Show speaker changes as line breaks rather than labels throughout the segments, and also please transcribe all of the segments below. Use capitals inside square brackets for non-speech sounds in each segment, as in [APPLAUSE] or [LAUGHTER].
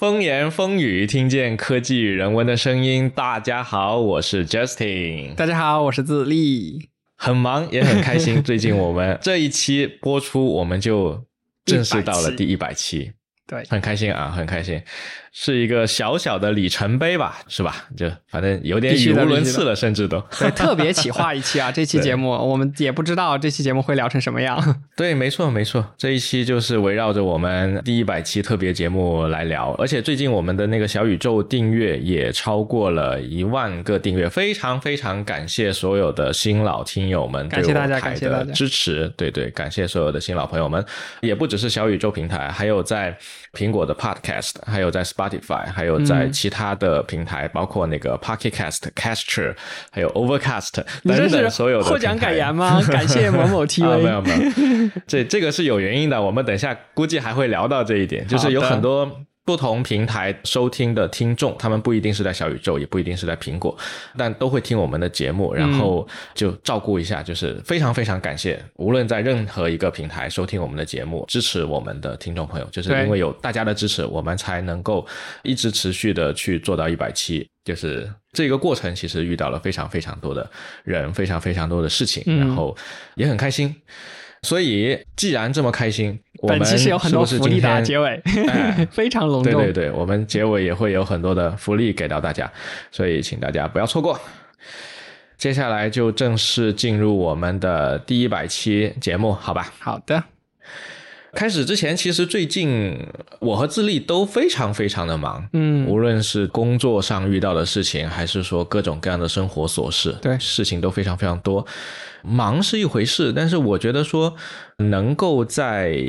风言风语，听见科技与人文的声音。大家好，我是 Justin。
大家好，我是自立。
很忙也很开心。最近我们 [LAUGHS] 这一期播出，我们就正式到了第一百期。
对，
很开心啊，很开心。是一个小小的里程碑吧，是吧？就反正有点语无伦次了，甚至都 [LAUGHS]
对特别企划一期啊！这期节目 [LAUGHS] 我们也不知道这期节目会聊成什么样。[LAUGHS]
对，没错，没错，这一期就是围绕着我们第一百期特别节目来聊。而且最近我们的那个小宇宙订阅也超过了一万个订阅，非常非常感谢所有的新老听友们对我们台的支持。对对，感谢所有的新老朋友们，也不只是小宇宙平台，还有在苹果的 Podcast，还有在。Spotify，还有在其他的平台，包括那个 Pocket Cast、Caster，还有 Overcast 等等所有的
获奖感言吗？[LAUGHS] 感谢某某 [LAUGHS] TV。
没有没有，这这个是有原因的。我们等下估计还会聊到这一点，就是有很多。不同平台收听的听众，他们不一定是在小宇宙，也不一定是在苹果，但都会听我们的节目，然后就照顾一下，就是非常非常感谢，无论在任何一个平台收听我们的节目，支持我们的听众朋友，就是因为有大家的支持，我们才能够一直持续的去做到一百期。就是这个过程，其实遇到了非常非常多的人，非常非常多的事情，然后也很开心。所以，既然这么开心，
本期
是
有很多福利的结尾，[LAUGHS] 非常隆重。
对对对，我们结尾也会有很多的福利给到大家，所以请大家不要错过。接下来就正式进入我们的第一百期节目，好吧？
好的。
开始之前，其实最近我和自立都非常非常的忙，
嗯，
无论是工作上遇到的事情，还是说各种各样的生活琐事，
对，
事情都非常非常多。忙是一回事，但是我觉得说能够在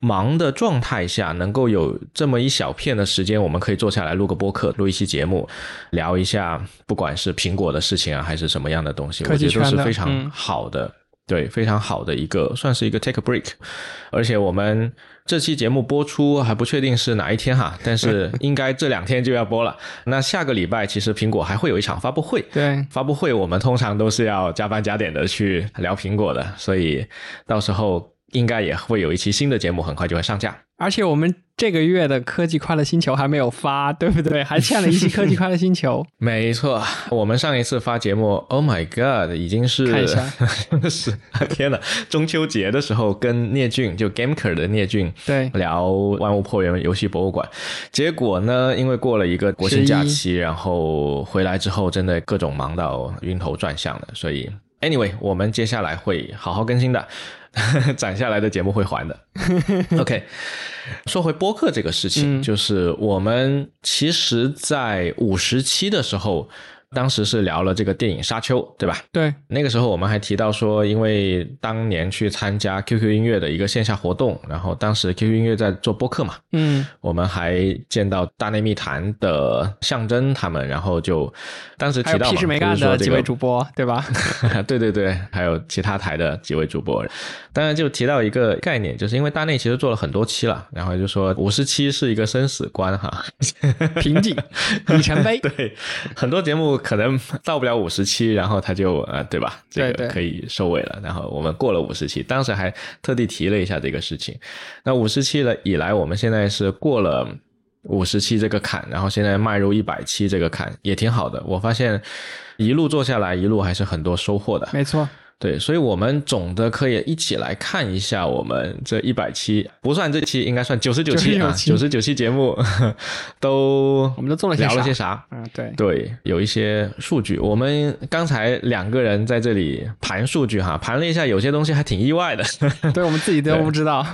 忙的状态下，能够有这么一小片的时间，我们可以坐下来录个播客，录一期节目，聊一下，不管是苹果的事情啊，还是什么样的东西，我觉得都是非常好的。对，非常好的一个，算是一个 take a break，而且我们这期节目播出还不确定是哪一天哈，但是 [LAUGHS] 应该这两天就要播了。那下个礼拜其实苹果还会有一场发布会，
对，
发布会我们通常都是要加班加点的去聊苹果的，所以到时候应该也会有一期新的节目，很快就会上架。
而且我们这个月的科技快乐星球还没有发，对不对？还欠了一期科技快乐星球。
没错，我们上一次发节目，Oh my God，已经是
看一下，[LAUGHS]
是天呐，中秋节的时候跟聂俊就 Gameker 的聂俊
对
聊万物破源游戏博物馆，结果呢，因为过了一个国庆假期，然后回来之后真的各种忙到晕头转向的，所以 Anyway，我们接下来会好好更新的。[LAUGHS] 攒下来的节目会还的。[LAUGHS] OK，说回播客这个事情，就是我们其实，在五十期的时候。当时是聊了这个电影《沙丘》，对吧？
对，
那个时候我们还提到说，因为当年去参加 QQ 音乐的一个线下活动，然后当时 QQ 音乐在做播客嘛，
嗯，
我们还见到大内密谈的象征他们，然后就当时提到嘛，
屁事没干的几位主播，对吧？[LAUGHS] [LAUGHS]
对对对，还有其他台的几位主播，当然就提到一个概念，就是因为大内其实做了很多期了，然后就说五十期是一个生死关哈，
瓶颈里程碑，[LAUGHS]
对，很多节目。可能到不了五十期，然后他就呃，对吧？这个可以收尾了。然后我们过了五十期，当时还特地提了一下这个事情。那五十期了以来，我们现在是过了五十期这个坎，然后现在迈入一百期这个坎，也挺好的。我发现一路做下来，一路还是很多收获的。
没错。
对，所以，我们总的可以一起来看一下我们这一百期，不算这期，应该算九十九期啊，九十九期节目 [LAUGHS] 都
我们都做了
聊了些啥？
嗯，对
对，有一些数据。我们刚才两个人在这里盘数据哈，盘了一下，有些东西还挺意外的，[LAUGHS]
对我们自己都不知道。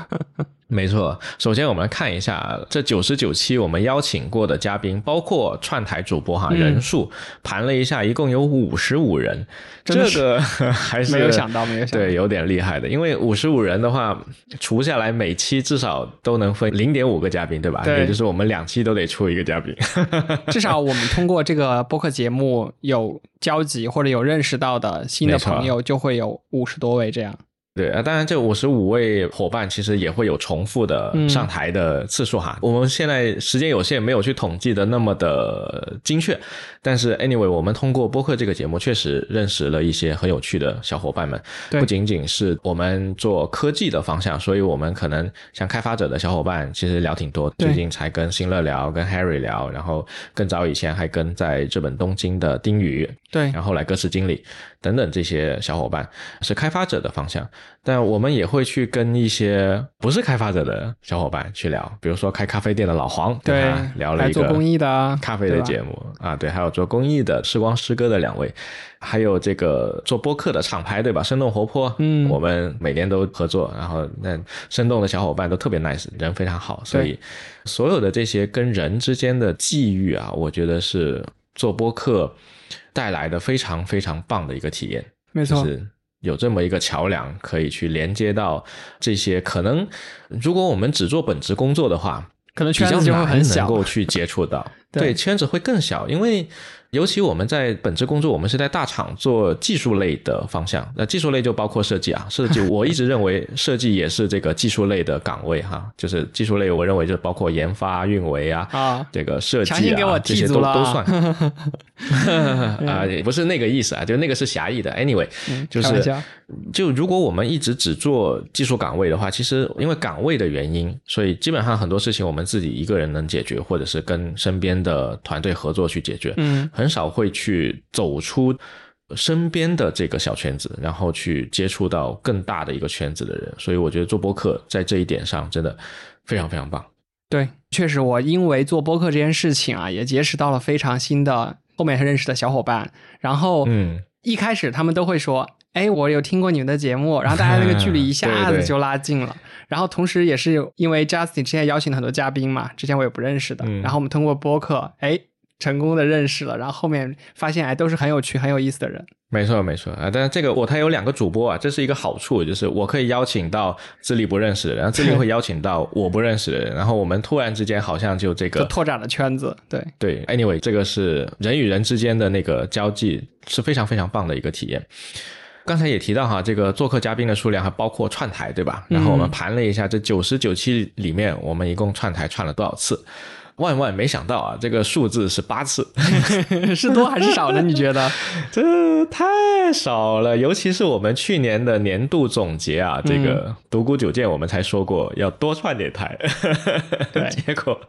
没错，首先我们来看一下这九十九期我们邀请过的嘉宾，包括串台主播哈，人数盘了一下，一共有五十五人，这个 [LAUGHS] 还是
没有想到，没有想
到，对，有点厉害的。因为五十五人的话，除下来每期至少都能分零点五个嘉宾，对吧？
对，
也就是我们两期都得出一个嘉宾。[LAUGHS]
至少我们通过这个播客节目有交集或者有认识到的新的朋友，就会有五十多位这样。
对啊，当然这五十五位伙伴其实也会有重复的上台的次数哈。我们现在时间有限，没有去统计的那么的精确。但是 anyway，我们通过播客这个节目，确实认识了一些很有趣的小伙伴们。不仅仅是我们做科技的方向，所以我们可能像开发者的小伙伴，其实聊挺多。最近才跟新乐聊，跟 Harry 聊，然后更早以前还跟在日本东京的丁宇，
对，
然后来歌词经理等等这些小伙伴是开发者的方向。但我们也会去跟一些不是开发者的小伙伴去聊，比如说开咖啡店的老黄，
对，
聊了一个
做公益的
咖啡的节目。啊，对，还有做公益的时光诗歌的两位，还有这个做播客的厂牌，对吧？生动活泼，
嗯，
我们每年都合作，然后那生动的小伙伴都特别 nice，人非常好，所以所有的这些跟人之间的际遇啊，我觉得是做播客带来的非常非常棒的一个体验，
没错。
是有这么一个桥梁，可以去连接到这些可能，如果我们只做本职工作的话，
可能圈子就会很小，
能够去接触到，[LAUGHS] 对圈子会更小，因为。尤其我们在本职工作，我们是在大厂做技术类的方向。那技术类就包括设计啊，设计我一直认为设计也是这个技术类的岗位哈。[LAUGHS] 就是技术类，我认为就包括研发、运维啊，
啊，
这个设计啊，这些都都算。啊，[LAUGHS] [LAUGHS] 不是那个意思啊，就那个是狭义的。Anyway，就是就如果我们一直只做技术岗位的话，其实因为岗位的原因，所以基本上很多事情我们自己一个人能解决，或者是跟身边的团队合作去解决。
嗯。
很少会去走出身边的这个小圈子，然后去接触到更大的一个圈子的人，所以我觉得做播客在这一点上真的非常非常棒。
对，确实，我因为做播客这件事情啊，也结识到了非常新的后面认识的小伙伴。然后，
嗯，
一开始他们都会说：“哎，我有听过你们的节目。”然后大家那个距离一下 [LAUGHS] 子就拉近了。然后同时也是因为 Justin 之前邀请了很多嘉宾嘛，之前我也不认识的。然后我们通过播客，哎。成功的认识了，然后后面发现哎，都是很有趣、很有意思的人。
没错，没错啊！但是这个我他有两个主播啊，这是一个好处，就是我可以邀请到智力不认识的人，然后智力会邀请到我不认识的人，然后我们突然之间好像就这个
拓展了圈子。对
对，anyway，这个是人与人之间的那个交际是非常非常棒的一个体验。刚才也提到哈，这个做客嘉宾的数量还包括串台，对吧？然后我们盘了一下，这九十九期里面，我们一共串台串了多少次？万万没想到啊，这个数字是八次，[LAUGHS]
是多还是少呢？你觉得？[LAUGHS]
这太少了，尤其是我们去年的年度总结啊，这个独孤九剑我们才说过要多串点台，
对，[LAUGHS]
结果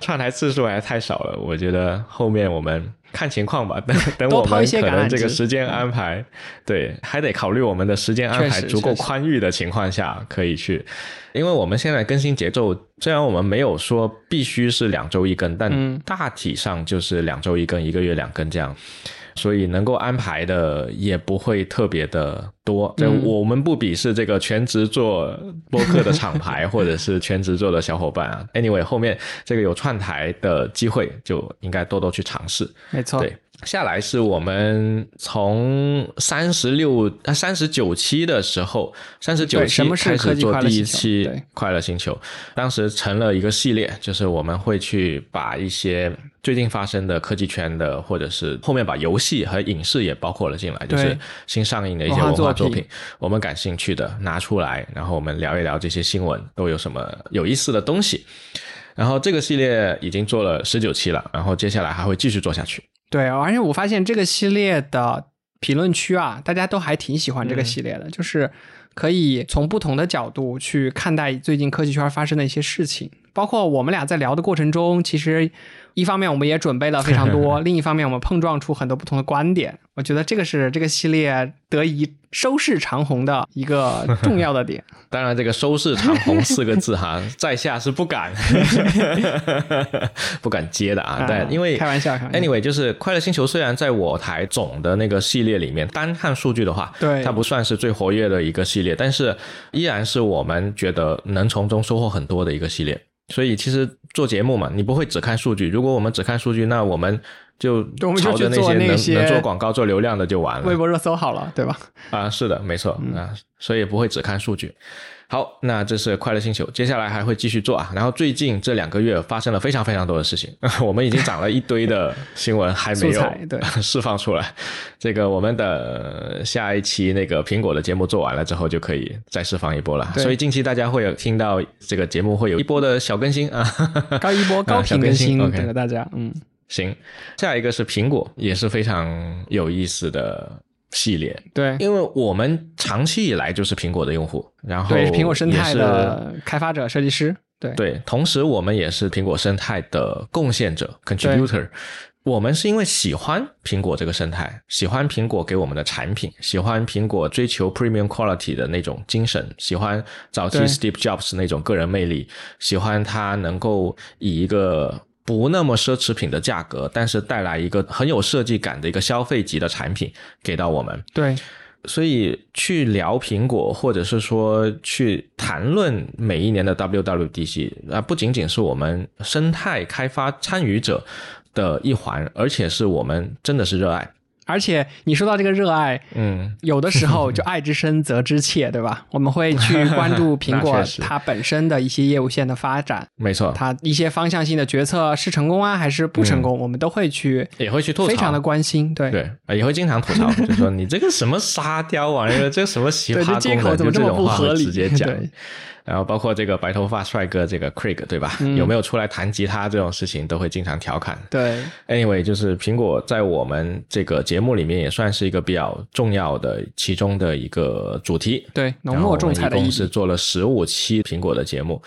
串台次数还太少了。我觉得后面我们看情况吧，等 [LAUGHS] 等我们可能这个时间安排，对，还得考虑我们的时间安排足够宽裕的情况下可以去。因为我们现在更新节奏，虽然我们没有说必须是两周一更，但大体上就是两周一更，一个月两更这样，所以能够安排的也不会特别的多。这我们不鄙视这个全职做播客的厂牌，或者是全职做的小伙伴啊。[LAUGHS] Anyway，后面这个有串台的机会，就应该多多去尝试。
没错，
对。下来是我们从三十六、三十九期的时候，三十九期开始做第一期《快乐星球》，当时成了一个系列，就是我们会去把一些最近发生的科技圈的，或者是后面把游戏和影视也包括了进来，就是新上映的一些文化作品，我们感兴趣的拿出来，然后我们聊一聊这些新闻都有什么有意思的东西。然后这个系列已经做了十九期了，然后接下来还会继续做下去。
对，而且我发现这个系列的评论区啊，大家都还挺喜欢这个系列的，就是可以从不同的角度去看待最近科技圈发生的一些事情，包括我们俩在聊的过程中，其实。一方面我们也准备了非常多，[LAUGHS] 另一方面我们碰撞出很多不同的观点。我觉得这个是这个系列得以收视长虹的一个重要的点。[LAUGHS]
当然，这个“收视长虹”四个字哈，在下是不敢 [LAUGHS] 不敢接的啊。但因为
开玩笑
，anyway，就是《快乐星球》虽然在我台总的那个系列里面单看数据的话，
对
它不算是最活跃的一个系列，但是依然是我们觉得能从中收获很多的一个系列。所以其实做节目嘛，你不会只看数据。如果我们只看数据，那我们就朝着
那
些能能做广告、做流量的就完了。
微博热搜好了，对吧？
啊，是的，没错
嗯
啊，所以不会只看数据。好，那这是快乐星球，接下来还会继续做啊。然后最近这两个月发生了非常非常多的事情，[LAUGHS] 我们已经涨了一堆的新闻，还没有
对 [LAUGHS]
释放出来。这个我们的下一期那个苹果的节目做完了之后，就可以再释放一波了。所以近期大家会有听到这个节目会有一波的小更新啊。[LAUGHS]
高一波高频更
新
等着大家。嗯，
行，下一个是苹果，也是非常有意思的系列。
对
因为我们长期以来就是苹果的用户，然后
对，苹果生态的开发者、设计师，对
对，同时我们也是苹果生态的贡献者 （contributor）。我们是因为喜欢苹果这个生态，喜欢苹果给我们的产品，喜欢苹果追求 premium quality 的那种精神，喜欢早期 Steve Jobs 那种个人魅力，喜欢他能够以一个不那么奢侈品的价格，但是带来一个很有设计感的一个消费级的产品给到我们。
对
所以去聊苹果，或者是说去谈论每一年的 WWDC 啊，不仅仅是我们生态开发参与者的一环，而且是我们真的是热爱。
而且你说到这个热爱，
嗯，
有的时候就爱之深责之切，对吧？[LAUGHS] 我们会去关注苹果它本身的一些业务线的发展，
没错，
它一些方向性的决策是成功啊还是不成功，我们都会去
也会去吐槽，
非常的关心。对
对，啊也会经常吐槽，[LAUGHS] 就说你这个什么沙雕玩意儿，[LAUGHS] 这个什么奇
对，
葩功能，
怎么这么
种话会
不合理？
直接讲。然后包括这个白头发帅哥这个 Craig 对吧？
嗯
有没有出来弹吉他这种事情，都会经常调侃。
对
Anyway，就是苹果在我们这个节目里面也算是一个比较重要的其中的一个主题。
对，浓墨重彩的
一共是。做了十五期苹果的节目，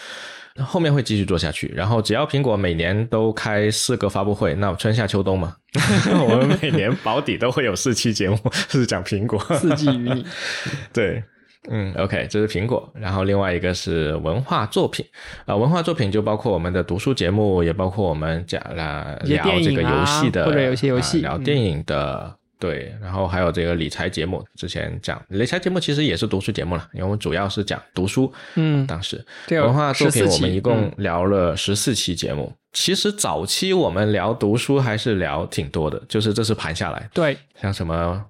后面会继续做下去。然后只要苹果每年都开四个发布会，那春夏秋冬嘛，[LAUGHS] 我们每年保底都会有四期节目是讲苹果。
四季与你，[LAUGHS]
对，嗯，OK，这是苹果，然后另外一个是文化作品，啊、文化作品就包括我们的读书节目，也包括我们讲了聊这个游戏的，
或者有一些游戏嗯
啊聊电影的。对，然后还有这个理财节目，之前讲理财节目其实也是读书节目了，因为我们主要是讲读书。
嗯，
当时文化作品我们一共
嗯
聊了十四期节目。其实早期我们聊读书还是聊挺多的，就是这是盘下来，
对，
像什么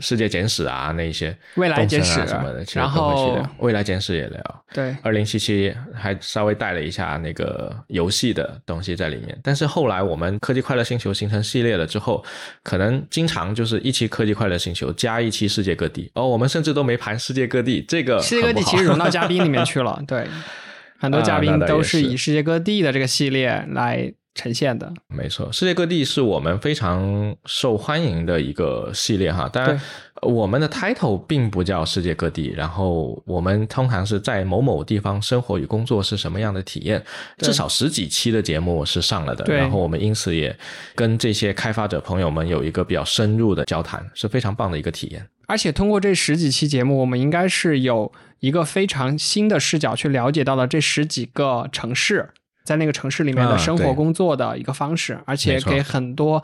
世界简史啊那一些，
未来简史
啊什么的，其实
然后
未来简史也聊。
对。
二零七七还稍微带了一下那个游戏的东西在里面，但是后来我们科技快乐星球形成系列了之后，可能经常就是一期科技快乐星球加一期世界各地，哦，我们甚至都没盘世界各地，这个
世界各地其实融到嘉宾里面去了，对，[LAUGHS] 很多嘉宾都
是。
是以世界各地的这个系列来呈现的。
没错，世界各地是我们非常受欢迎的一个系列哈。当然，我们的 title 并不叫世界各地，然后我们通常是在某某地方生活与工作是什么样的体验，至少十几期的节目是上了的。然后我们因此也跟这些开发者朋友们有一个比较深入的交谈，是非常棒的一个体验。
而且通过这十几期节目，我们应该是有一个非常新的视角去了解到了这十几个城市，在那个城市里面的
啊
生活工作的一个方式，而且给很多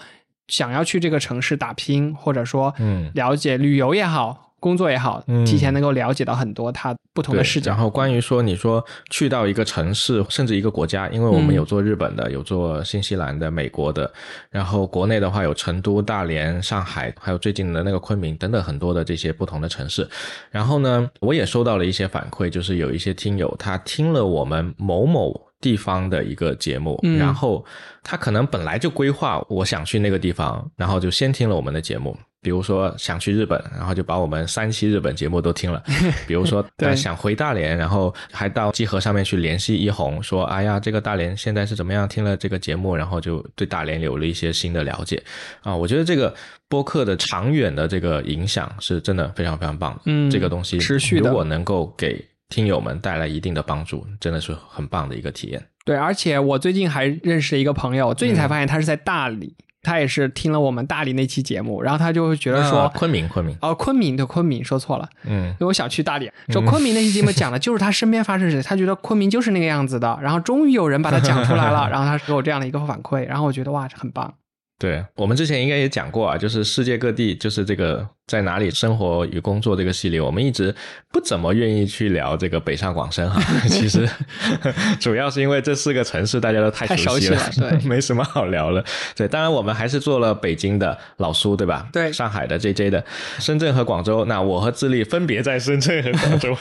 想要去这个城市打拼，或者说
嗯
了解旅游也好，工作也好，
嗯
提前能够了解到很多它不同的
对
视角。
然后关于说你说去到一个城市甚至一个国家，因为我们
嗯
有做日本的，有做新西兰的、美国的，然后国内的话有成都、大连、上海，还有最近的那个昆明等等很多的这些不同的城市。然后呢，我也收到了一些反馈，就是有一些听友他听了我们某某。地方的一个节目，
嗯。
然后他可能本来就规划我想去那个地方，然后就先听了我们的节目，比如说想去日本，然后就把我们三期日本节目都听了，[LAUGHS] 比如说
对。
想回大连，然后还到集合上面去联系一红，说哎呀这个大连现在是怎么样，听了这个节目，然后就对大连有了一些新的了解。啊，我觉得这个播客的长远的这个影响是真的非常非常棒的，
嗯
这个东西
持续的。
如果能够给听友们带来一定的帮助，真的是很棒的一个体验。
对，而且我最近还认识了一个朋友，最近才
嗯
发现他是在大理，他也是听了我们大理那期节目，然后他就会觉得
啊
说，
昆明，昆明，
哦，昆明对昆明说错了，
嗯。
因为我想去大理，说昆明那期节目讲的就是他身边发生的事，他觉得昆明就是那个样子的，然后终于有人把他讲出来了，[LAUGHS] 然后他给我这样的一个反馈，然后我觉得哇，很棒，
对我们之前应该也讲过啊，就是世界各地，就是这个在哪里生活与工作这个系列，我们一直不怎么愿意去聊这个北上广深哈。[LAUGHS] 其实 [LAUGHS] 主要是因为这四个城市大家都太
熟悉
了，[LAUGHS]
对，
没什么好聊了。对，当然我们还是做了北京的老苏，对吧？
对，
上海的 J J 的，深圳和广州。那我和智利分别在深圳和广州，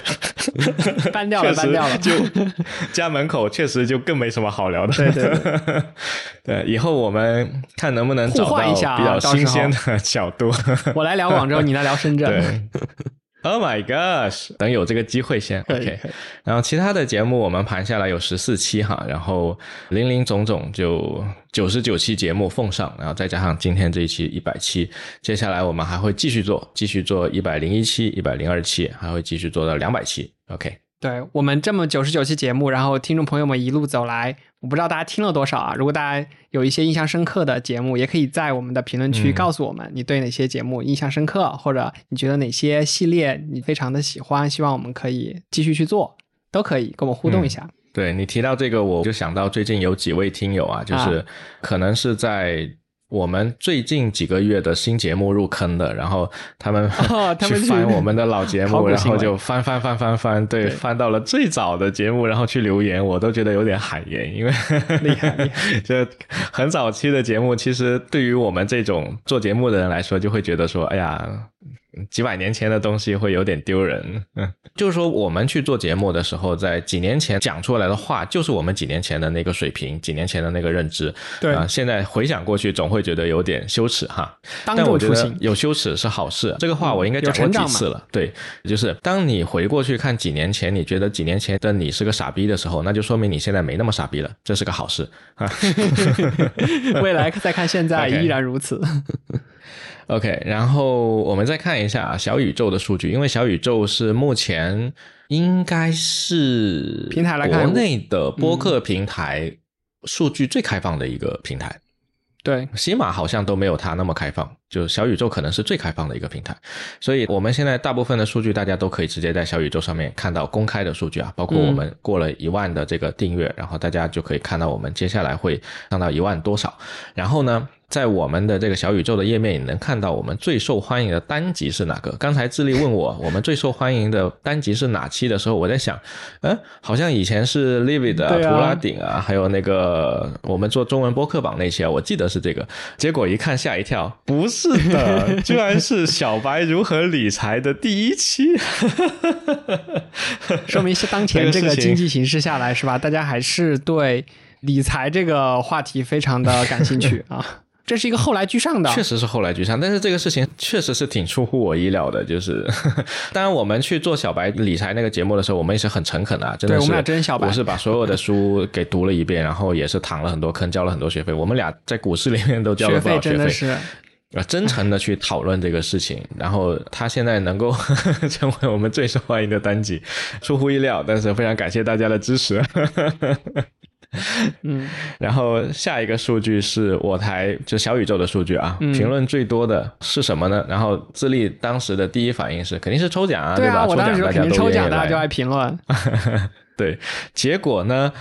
搬掉了，搬掉了。
就家门口确实就更没什么好聊的。
对对
对，以后我们看能不能找到比较新鲜的角度。
我来聊广州。你来聊深圳。
对，[LAUGHS] Oh my gosh！等有这个机会先，OK。然后其他的节目我们盘下来有十四期哈，然后零零总总就九十九期节目奉上，然后再加上今天这一期一百期，接下来我们还会继续做，继续做一百零一期、一百零二期，还会继续做到两百期，OK。
对我们这么九十九期节目，然后听众朋友们一路走来，我不知道大家听了多少啊。如果大家有一些印象深刻的节目，也可以在我们的评论区告诉我们，你对哪些节目印象深刻，或者你觉得哪些系列你非常的喜欢，希望我们可以继续去做，都可以跟我们互动一下。
对你提到这个，我就想到最近有几位听友啊，就是可能是在。我们最近几个月的新节目入坑的，然后他们 [LAUGHS] 去翻我们的老节目，然后就翻翻翻翻翻，对，翻到了最早的节目，然后去留言，我都觉得有点汗颜，因为
厉害，[LAUGHS]
就很早期的节目，其实对于我们这种做节目的人来说，就会觉得说，哎呀。几百年前的东西会有点丢人，嗯，就是说我们去做节目的时候，在几年前讲出来的话，就是我们几年前的那个水平，几年前的那个认知，
对
啊，现在回想过去，总会觉得有点羞耻哈。但我觉得有羞耻是好事，这个话我应该讲过几次了。对，就是当你回过去看几年前，你觉得几年前的你是个傻逼的时候，那就说明你现在没那么傻逼了，这是个好事啊。[LAUGHS]
未来再看现在 [LAUGHS] 依然如此。
OK，然后我们再看一下小宇宙的数据，因为小宇宙是目前应该是
平台来看
国内的播客平台数据最开放的一个平台。
对，
喜马好像都没有它那么开放，就小宇宙可能是最开放的一个平台，所以我们现在大部分的数据大家都可以直接在小宇宙上面看到公开的数据啊，包括我们过了一万的这个订阅，然后大家就可以看到我们接下来会上到一万多少，然后呢？在我们的这个小宇宙的页面，也能看到我们最受欢迎的单集是哪个？刚才智利问我，我们最受欢迎的单集是哪期的时候，我在想，嗯，好像以前是 Livid 的图拉顶啊，还有那个我们做中文播客榜那期啊，我记得是这个。结果一看吓一跳，不是的，[LAUGHS] 居然是小白如何理财的第一期，[LAUGHS]
说明是当前这个经济形势下来是吧？大家还是对理财这个话题非常的感兴趣 [LAUGHS] 啊。这是一个后来居上的，
确实是后来居上，但是这个事情确实是挺出乎我意料的。就是，当然我们去做小白理财那个节目的时候，我们也是很诚恳的，真的是，
我们俩真小白，
我是把所有的书给读了一遍，然后也是躺了很多坑，交了很多学费。我们俩在股市里面都交了不少学费，
真的是，
啊，真诚的去讨论这个事情。然后他现在能够 [LAUGHS] 成为我们最受欢迎的单集，出乎意料，但是非常感谢大家的支持。
嗯，
然后下一个数据是我台就小宇宙的数据啊，评论最多的是什么呢？然后自立当时的第一反应是肯定是抽奖啊，对吧？
我当时
肯
定抽奖，大家就爱评论。[LAUGHS]
对，结果呢？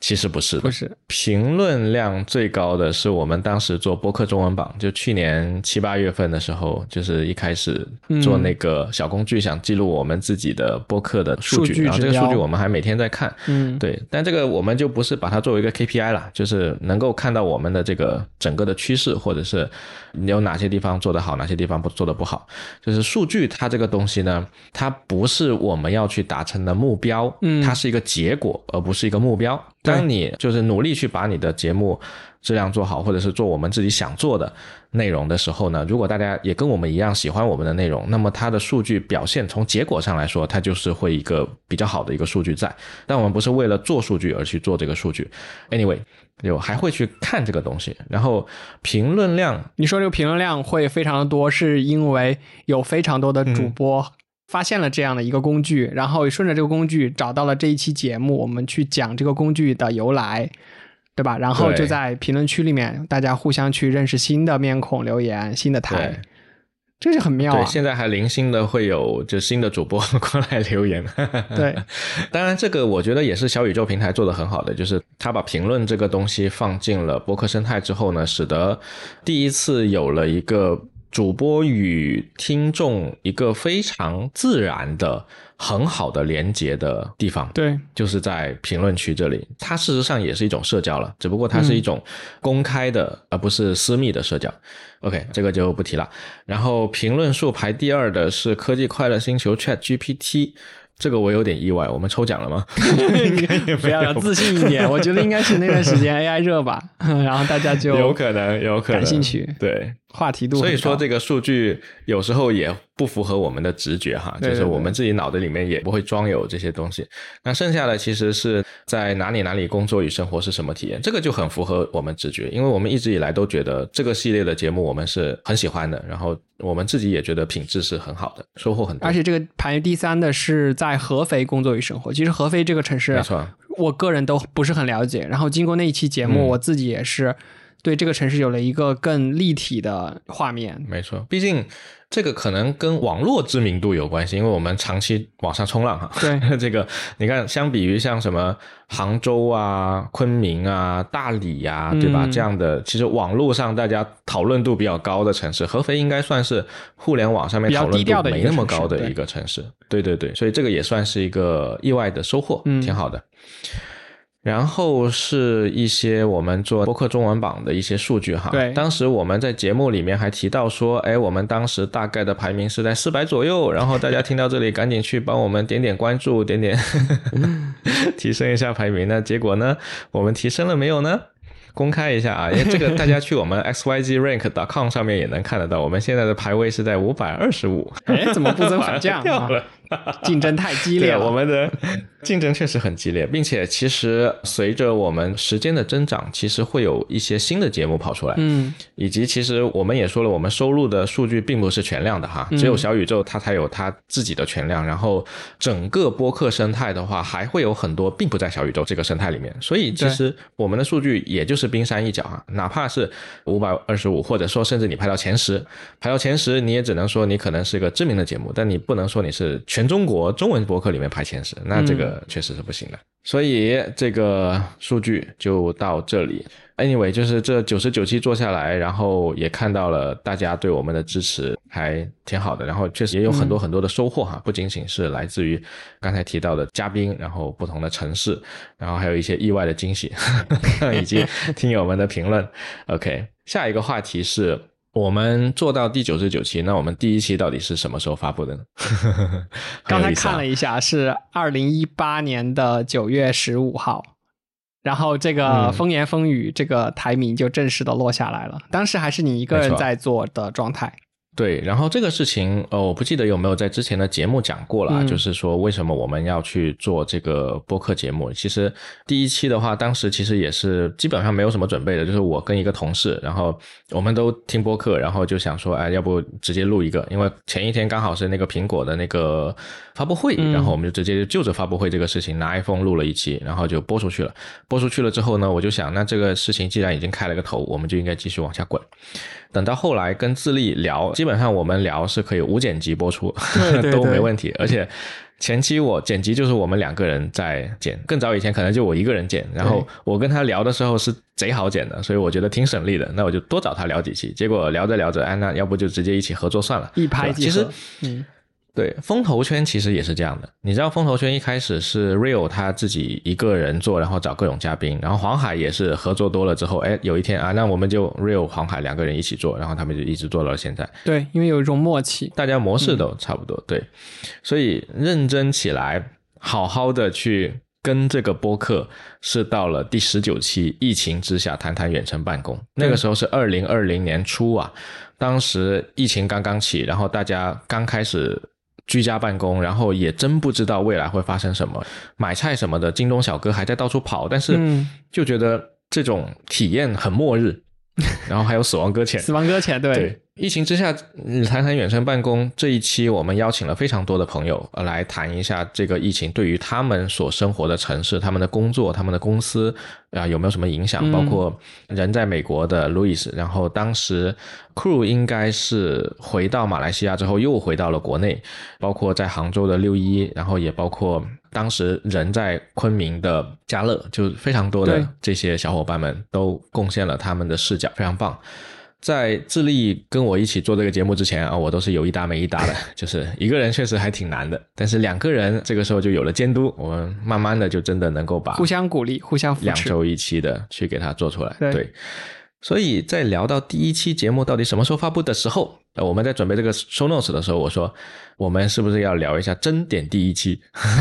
其实不是，
不是。
评论量最高的是我们当时做播客中文榜，就去年七八月份的时候，就是一开始做那个小工具，想记录我们自己的播客的数据，然后这个数据我们还每天在看，
嗯，
对，但这个我们就不是把它作为一个 KPI 了，就是能够看到我们的这个整个的趋势，或者是你有哪些地方做得好，哪些地方不做得不好，就是数据它这个东西呢，它不是我们要去达成的目标，
嗯，
它是一个结果，而不是一个目标。当你就是努力去把你的节目质量做好，或者是做我们自己想做的内容的时候呢，如果大家也跟我们一样喜欢我们的内容，那么它的数据表现从结果上来说，它就是会一个比较好的一个数据在。但我们不是为了做数据而去做这个数据，anyway，有还会去看这个东西。然后评论量，
你说这个评论量会非常的多，是因为有非常多的主播。发现了这样的一个工具，然后顺着这个工具找到了这一期节目，我们去讲这个工具的由来，对吧？然后就在评论区里面，大家互相去认识新的面孔，留言新的台，这是很妙。
对，现在还零星的会有就新的主播 [LAUGHS] 过来留言。
对，[LAUGHS]
当然这个我觉得也是小宇宙平台做的很好的，就是他把评论这个东西放进了博客生态之后呢，使得第一次有了一个。主播与听众一个非常自然的、很好的连接的地方。
对，
就是在评论区这里，它事实上也是一种社交了，只不过它是一种公开的，而不是私密的社交。OK，这个就不提了。然后评论数排第二的是科技快乐星球 Chat GPT。这个我有点意外，我们抽奖了吗？
不要自信一点，我觉得应该是那段时间 AI 热吧，[LAUGHS] 然后大家就
有可能有可能
感兴趣，
对
话题度。
所以说这个数据有时候也不符合我们的直觉哈，就是我们自己脑子里面也不会装有这些东西。那剩下的其实是在哪里哪里工作与生活是什么体验，这个就很符合我们直觉，因为我们一直以来都觉得这个系列的节目我们是很喜欢的，然后我们自己也觉得品质是很好的，收获很多。
而且这个排第三的是在。在合肥工作与生活，其实合肥这个城市，
没错，
我个人都不是很了解。然后经过那一期节目，我自己也是对这个城市有了一个更立体的画面。
没错，毕竟。这个可能跟网络知名度有关系，因为我们长期网上冲浪哈。
对，[LAUGHS]
这个你看，相比于像什么杭州啊、昆明啊、大理呀，对吧？这样的其实网络上大家讨论度比较高的城市，合肥应该算是互联网上面讨论度没那么高的一个城市。对对对，所以这个也算是一个意外的收获，挺好的。然后是一些我们做播客中文榜的一些数据哈。
对，
当时我们在节目里面还提到说，哎，我们当时大概的排名是在四百左右。然后大家听到这里，赶紧去帮我们点点关注，点点 [LAUGHS] 提升一下排名。那结果呢？我们提升了没有呢？公开一下啊，[LAUGHS] 因为这个大家去我们 xyzrank.com 上面也能看得到，我们现在的排位是在五百二十五。
哎，怎么不增反降？[LAUGHS]
掉了。[LAUGHS]
竞争太激烈，
我们的竞争确实很激烈，并且其实随着我们时间的增长，其实会有一些新的节目跑出来，
嗯，
以及其实我们也说了，我们收录的数据并不是全量的哈，只有小宇宙它才有它自己的全量，然后整个播客生态的话，还会有很多并不在小宇宙这个生态里面，所以其实我们的数据也就是冰山一角啊，哪怕是五百二十五，或者说甚至你排到前十，排到前十，你也只能说你可能是一个知名的节目，但你不能说你是。全中国中文博客里面排前十，那这个确实是不行的。所以这个数据就到这里。Anyway，就是这九十九期做下来，然后也看到了大家对我们的支持，还挺好的。然后确实也有很多很多的收获哈，不仅仅是来自于刚才提到的嘉宾，然后不同的城市，然后还有一些意外的惊喜，[LAUGHS] 以及听友们的评论。OK，下一个话题是。我们做到第九十九期，那我们第一期到底是什么时候发布的呢？[LAUGHS]
刚才看了一下，是二零一八年的九月十五号，然后这个风言风语这个台名就正式的落下来了。当时还是你一个人在做的状态。
对，然后这个事情，呃，我不记得有没有在之前的节目讲过了，就是说为什么我们要去做这个播客节目。其实第一期的话，当时其实也是基本上没有什么准备的，就是我跟一个同事，然后我们都听播客，然后就想说，哎，要不直接录一个，因为前一天刚好是那个苹果的那个发布会，然后我们就直接就着发布会这个事情拿 iPhone 录了一期，然后就播出去了。播出去了之后呢，我就想，那这个事情既然已经开了个头，我们就应该继续往下滚。等到后来跟智利聊，基本上我们聊是可以无剪辑播出，[LAUGHS] 都没问题。而且前期我剪辑就是我们两个人在剪，更早以前可能就我一个人剪。然后我跟他聊的时候是贼好剪的，所以我觉得挺省力的。那我就多找他聊几期。结果聊着聊着，哎，那要不就直接一起合作算了，
一拍即
合。嗯。对，风投圈其实也是这样的。你知道，风投圈一开始是 Real 他自己一个人做，然后找各种嘉宾，然后黄海也是合作多了之后，哎，有一天啊，那我们就 Real 黄海两个人一起做，然后他们就一直做到了现在。
对，因为有一种默契，
大家模式都差不多。对，所以认真起来，好好的去跟这个播客，是到了第十九期，疫情之下谈谈远程办公。那个时候是二零二零年初啊，当时疫情刚刚起，然后大家刚开始。居家办公，然后也真不知道未来会发生什么。买菜什么的，京东小哥还在到处跑，但是就觉得这种体验很末日。[LAUGHS] 然后还有死亡搁浅，
死亡搁浅，对。
疫情之下，谈谈远程办公这一期，我们邀请了非常多的朋友来谈一下这个疫情对于他们所生活的城市、他们的工作、他们的公司啊有没有什么影响？包括人在美国的路易斯，然后当时 Crew 应该是回到马来西亚之后又回到了国内，包括在杭州的六一，然后也包括当时人在昆明的家乐，就非常多的这些小伙伴们都贡献了他们的视角，非常棒。在智利跟我一起做这个节目之前啊，我都是有一搭没一搭的，[LAUGHS] 就是一个人确实还挺难的，但是两个人这个时候就有了监督，我们慢慢的就真的能够把
互相鼓励、互相扶持，
两周一期的去给它做出来。
对
对，所以在聊到第一期节目到底什么时候发布的时候，呃，我们在准备这个 show notes 的时候，我说我们是不是要聊一下真点第一期？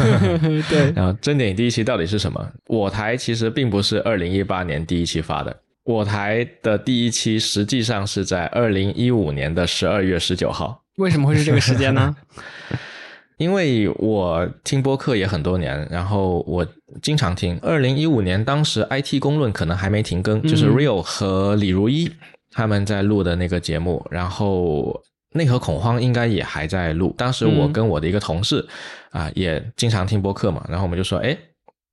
[LAUGHS]
对，
然后真点第一期到底是什么？我台其实并不是二零一八年第一期发的，我台的第一期实际上是在二零一五年的十二月十九号。
为什么会是这个时间呢？[LAUGHS]
因为我听播客也很多年，然后我经常听。二零一五年当时 IT 公论可能还没停更，就是 Real 和李如一他们在录的那个节目，然后内核恐慌应该也还在录。当时我跟我的一个同事啊，也经常听播客嘛，然后我们就说，哎。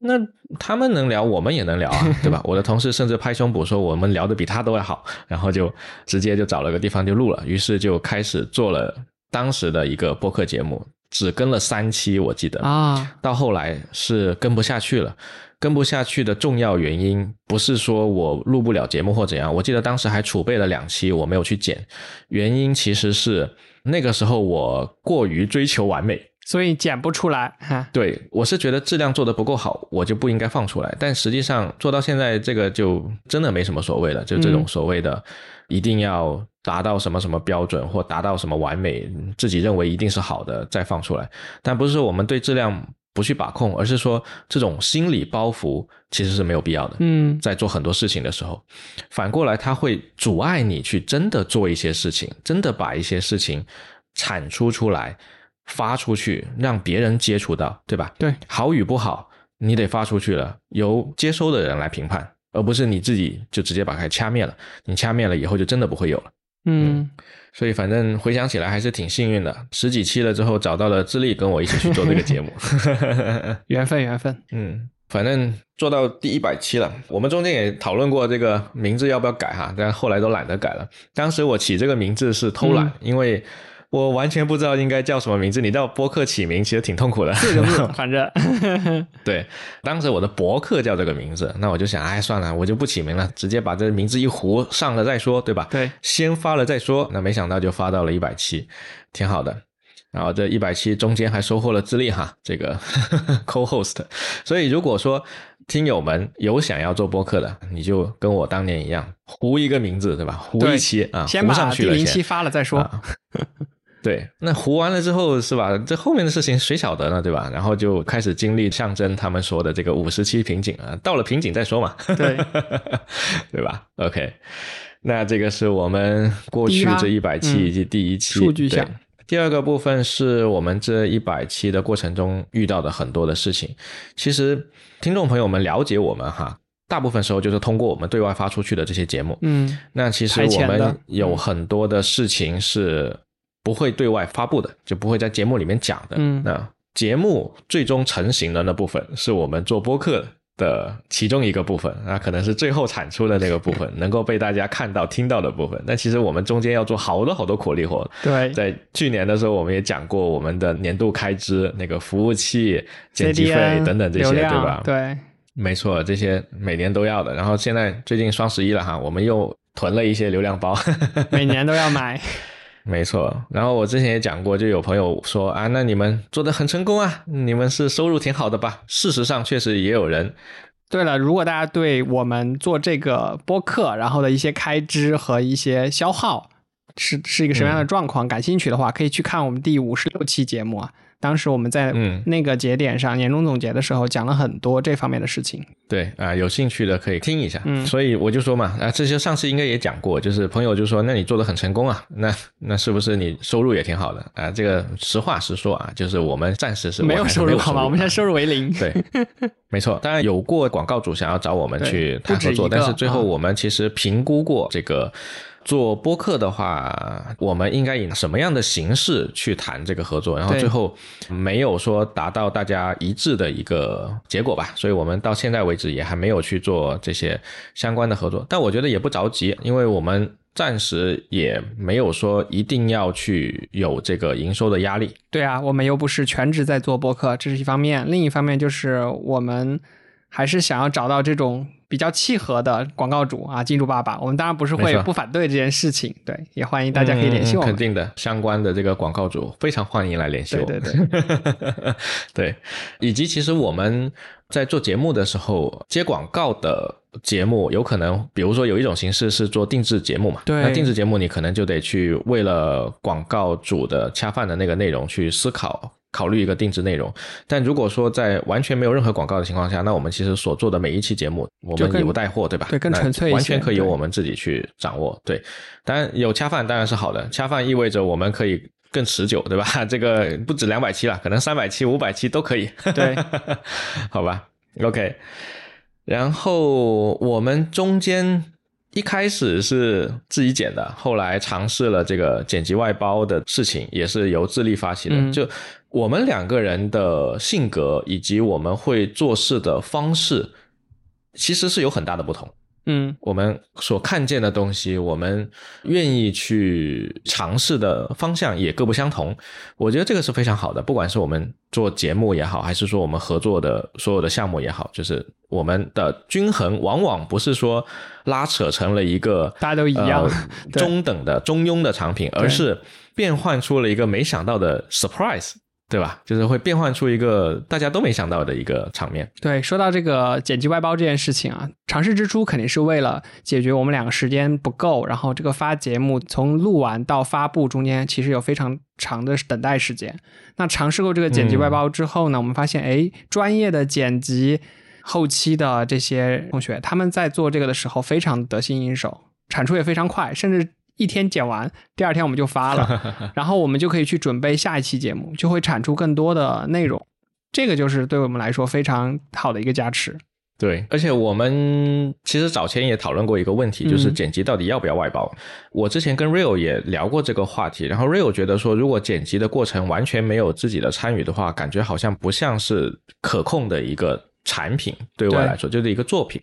那他们能聊，我们也能聊啊，[LAUGHS] 对吧？我的同事甚至拍胸脯说我们聊的比他都要好，然后就直接就找了个地方就录了，于是就开始做了当时的一个播客节目，只跟了三期，我记得
啊。
到后来是跟不下去了，跟不下去的重要原因不是说我录不了节目或怎样，我记得当时还储备了两期，我没有去剪，原因其实是那个时候我过于追求完美。
所以剪不出来哈。
对，我是觉得质量做的不够好，我就不应该放出来。但实际上做到现在，这个就真的没什么所谓了。就这种所谓的一定要达到什么什么标准或达到什么完美，自己认为一定是好的再放出来。但不是说我们对质量不去把控，而是说这种心理包袱其实是没有必要的。
嗯，
在做很多事情的时候，反过来它会阻碍你去真的做一些事情，真的把一些事情产出出来。发出去，让别人接触到，对吧？
对，
好与不好，你得发出去了，由接收的人来评判，而不是你自己就直接把它掐灭了。你掐灭了以后，就真的不会有了。
嗯，
所以反正回想起来还是挺幸运的，十几期了之后找到了智利跟我一起去做这个节目，[LAUGHS]
缘分缘分。
嗯，反正做到第一百期了，我们中间也讨论过这个名字要不要改哈，但后来都懒得改了。当时我起这个名字是偷懒，因为。我完全不知道应该叫什么名字。你知道播客起名其实挺痛苦的，
四个字，[LAUGHS] 反正 [LAUGHS]
对。当时我的博客叫这个名字，那我就想，哎，算了，我就不起名了，直接把这名字一糊上了再说，对吧？
对，
先发了再说。那没想到就发到了一百期，挺好的。然后这一百期中间还收获了资历哈，这个 [LAUGHS] co-host。所以如果说听友们有想要做播客的，你就跟我当年一样，糊一个名字，对吧？糊一期啊，
先
把第
零期发了再说。
对，那糊完了之后是吧？这后面的事情谁晓得呢？对吧？然后就开始经历象征他们说的这个五十期瓶颈啊，到了瓶颈再说嘛。
对，[LAUGHS]
对吧？OK，那这个是我们过去这一百期以及第一期
数据项。
第二个部分是我们这一百期的过程中遇到的很多的事情。其实听众朋友们了解我们哈，大部分时候就是通过我们对外发出去的这些节目。
嗯，
那其实我们有很多的事情是。不会对外发布的，就不会在节目里面讲的。
嗯，
那节目最终成型的那部分，是我们做播客的其中一个部分啊，可能是最后产出的那个部分，[LAUGHS] 能够被大家看到、听到的部分。那其实我们中间要做好多好多苦力活。
对，
在去年的时候，我们也讲过我们的年度开支，那个服务器、剪辑费等等这些，对吧？
对，
没错，这些每年都要的。然后现在最近双十一了哈，我们又囤了一些流量包，[LAUGHS]
每年都要买。
没错，然后我之前也讲过，就有朋友说啊，那你们做的很成功啊，你们是收入挺好的吧？事实上，确实也有人。
对了，如果大家对我们做这个播客，然后的一些开支和一些消耗是是一个什么样的状况感兴趣的话，可以去看我们第五十六期节目啊。当时我们在那个节点上年终总结的时候讲了很多这方面的事情。
对啊，有兴趣的可以听一下。
嗯，
所以我就说嘛，啊，这些上次应该也讲过，就是朋友就说，那你做的很成功啊，那那是不是你收入也挺好的啊？这个实话实说啊，就是我们暂时是
没有
收入
好吗？我们现在收入为零。
对，[LAUGHS] 没错。当然有过广告主想要找我们去谈合作，但是最后我们其实评估过这个。做播客的话，我们应该以什么样的形式去谈这个合作？然后最后没有说达到大家一致的一个结果吧，所以我们到现在为止也还没有去做这些相关的合作。但我觉得也不着急，因为我们暂时也没有说一定要去有这个营收的压力。
对啊，我们又不是全职在做播客，这是一方面；另一方面就是我们还是想要找到这种比较契合的广告主啊，金主爸爸，我们当然不是会不反对这件事情，对，也欢迎大家可以联系我们。
肯定的，相关的这个广告主非常欢迎来联系我。
对对
对，[LAUGHS] 对，以及其实我们在做节目的时候，接广告的节目有可能，比如说有一种形式是做定制节目嘛，
对，
那定制节目你可能就得去为了广告主的恰饭的那个内容去思考。考虑一个定制内容，但如果说在完全没有任何广告的情况下，那我们其实所做的每一期节目，我们也不带货，对吧？
对，更纯粹
完全可以由我们自己去掌握。对，当然有恰饭当然是好的，恰饭意味着我们可以更持久，对吧？[LAUGHS] 这个不止两百期了，可能三百期、五百期都可以。
对，[LAUGHS]
好吧，OK。然后我们中间。一开始是自己剪的，后来尝试了这个剪辑外包的事情，也是由智利发起的。就我们两个人的性格以及我们会做事的方式，其实是有很大的不同。
嗯，
我们所看见的东西，我们愿意去尝试的方向也各不相同。我觉得这个是非常好的，不管是我们做节目也好，还是说我们合作的所有的项目也好，就是我们的均衡往往不是说拉扯成了一个
大家都一样 [LAUGHS]
中等的中庸的产品，而是变换出了一个没想到的 surprise。对吧？就是会变换出一个大家都没想到的一个场面。
对，说到这个剪辑外包这件事情啊，尝试之初肯定是为了解决我们两个时间不够，然后这个发节目从录完到发布中间其实有非常长的等待时间。那尝试过这个剪辑外包之后呢，我们发现，哎，专业的剪辑后期的这些同学，他们在做这个的时候非常得心应手，产出也非常快，甚至。一天剪完，第二天我们就发了，[LAUGHS] 然后我们就可以去准备下一期节目，就会产出更多的内容。这个就是对我们来说非常好的一个加持。
对，而且我们其实早前也讨论过一个问题，就是剪辑到底要不要外包。我之前跟 Real 也聊过这个话题，然后 Real 觉得说，如果剪辑的过程完全没有自己的参与的话，感觉好像不像是可控的一个产品。对我来说，就是一个作品。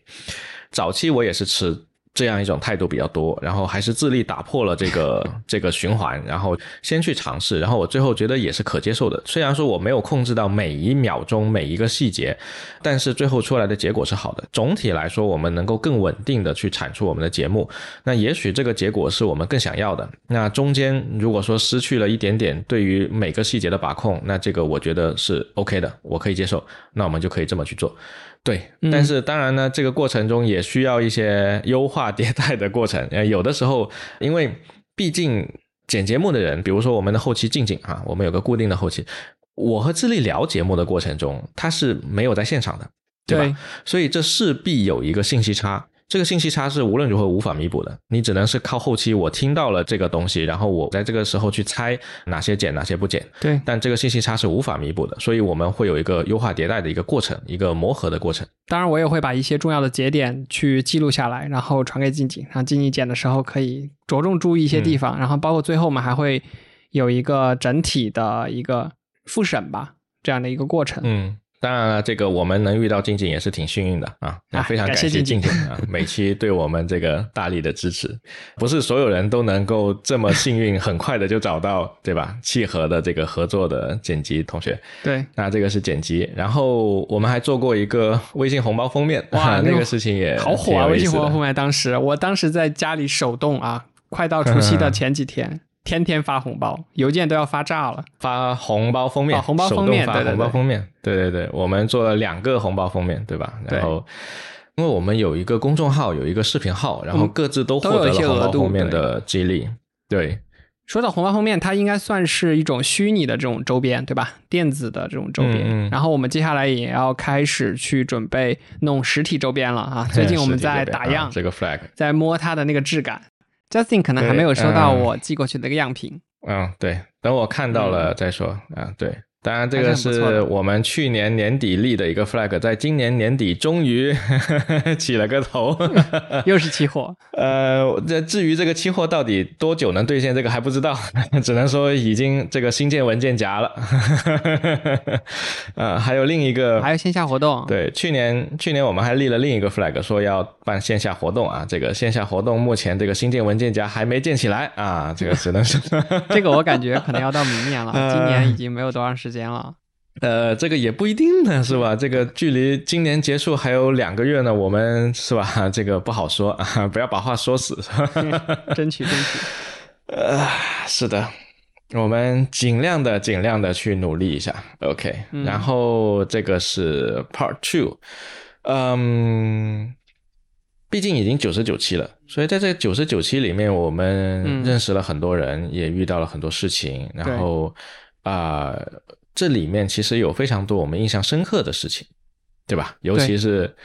早期我也是持。这样一种态度比较多，然后还是自力打破了这个 [LAUGHS] 这个循环，然后先去尝试，然后我最后觉得也是可接受的。虽然说我没有控制到每一秒钟每一个细节，但是最后出来的结果是好的。总体来说，我们能够更稳定的去产出我们的节目，那也许这个结果是我们更想要的。那中间如果说失去了一点点对于每个细节的把控，那这个我觉得是 OK 的，我可以接受。那我们就可以这么去做。对，但是当然呢，这个过程中也需要一些优化迭代的过程。[LAUGHS] 呃，有的时候，因为毕竟剪节目的人，比如说我们的后期静静啊，我们有个固定的后期，我和智利聊节目的过程中，他是没有在现场的，对吧？所以这势必有一个信息差。这个信息差是无论如何无法弥补的，你只能是靠后期我听到了这个东西，然后我在这个时候去猜哪些减哪些不减。
对，
但这个信息差是无法弥补的，所以我们会有一个优化迭代的一个过程，一个磨合的过程。
当然，我也会把一些重要的节点去记录下来，然后传给静静，让静静剪的时候可以着重注意一些地方，然后包括最后我们还会有一个整体的一个复审吧，这样的一个过程。
嗯。当然了，这个我们能遇到静静也是挺幸运的啊！非常感谢静静啊，[LAUGHS] 每期对我们这个大力的支持。不是所有人都能够这么幸运，很快的就找到对吧？契合的这个合作的剪辑同学。
对，
那这个是剪辑，然后我们还做过一个微信红包封面，哇，[LAUGHS] 那个事情也
好火啊！微信红包封面，当时我当时在家里手动啊，快到除夕的前几天。天天发红包，邮件都要发炸了。
发红包封面，
红包封面，
发红包封面，对对对，我们做了两个红包封面，对吧？然后，因为我们有一个公众号，有一个视频号，然后各自都获得了红包封面的激励。对，
说到红包封面，它应该算是一种虚拟的这种周边，对吧？电子的这种周边。然后我们接下来也要开始去准备弄实体周边了啊！[LAUGHS] 最近我们在打样，
这个 flag，
在摸它的那个质感。Justin 可能还没有收到我寄过去的一个样品。
嗯，对，等我看到了再说。啊，对。当然，这个是我们去年年底立的一个 flag，在今年年底终于 [LAUGHS] 起了个头，[LAUGHS]
又是期货。
呃，这至于这个期货到底多久能兑现，这个还不知道，[LAUGHS] 只能说已经这个新建文件夹了。呃，还有另一个，
还有线下活动。
对，去年去年我们还立了另一个 flag，说要办线下活动啊。这个线下活动目前这个新建文件夹还没建起来啊，这个只能是
这个我感觉可能要到明年了，今年已经没有多长时间。时间了，
呃，这个也不一定呢，是吧？这个距离今年结束还有两个月呢，我们是吧？[LAUGHS] 这个不好说啊，[LAUGHS] 不要把话说死，
争 [LAUGHS] 取争取。
呃，是的，我们尽量的尽量的去努力一下，OK。然后这个是 Part Two，嗯。毕竟已经九十九期了，所以在这九十九期里面，我们认识了很多人，也遇到了很多事情。然后啊，这里面其实有非常多我们印象深刻的事情，对吧？尤其是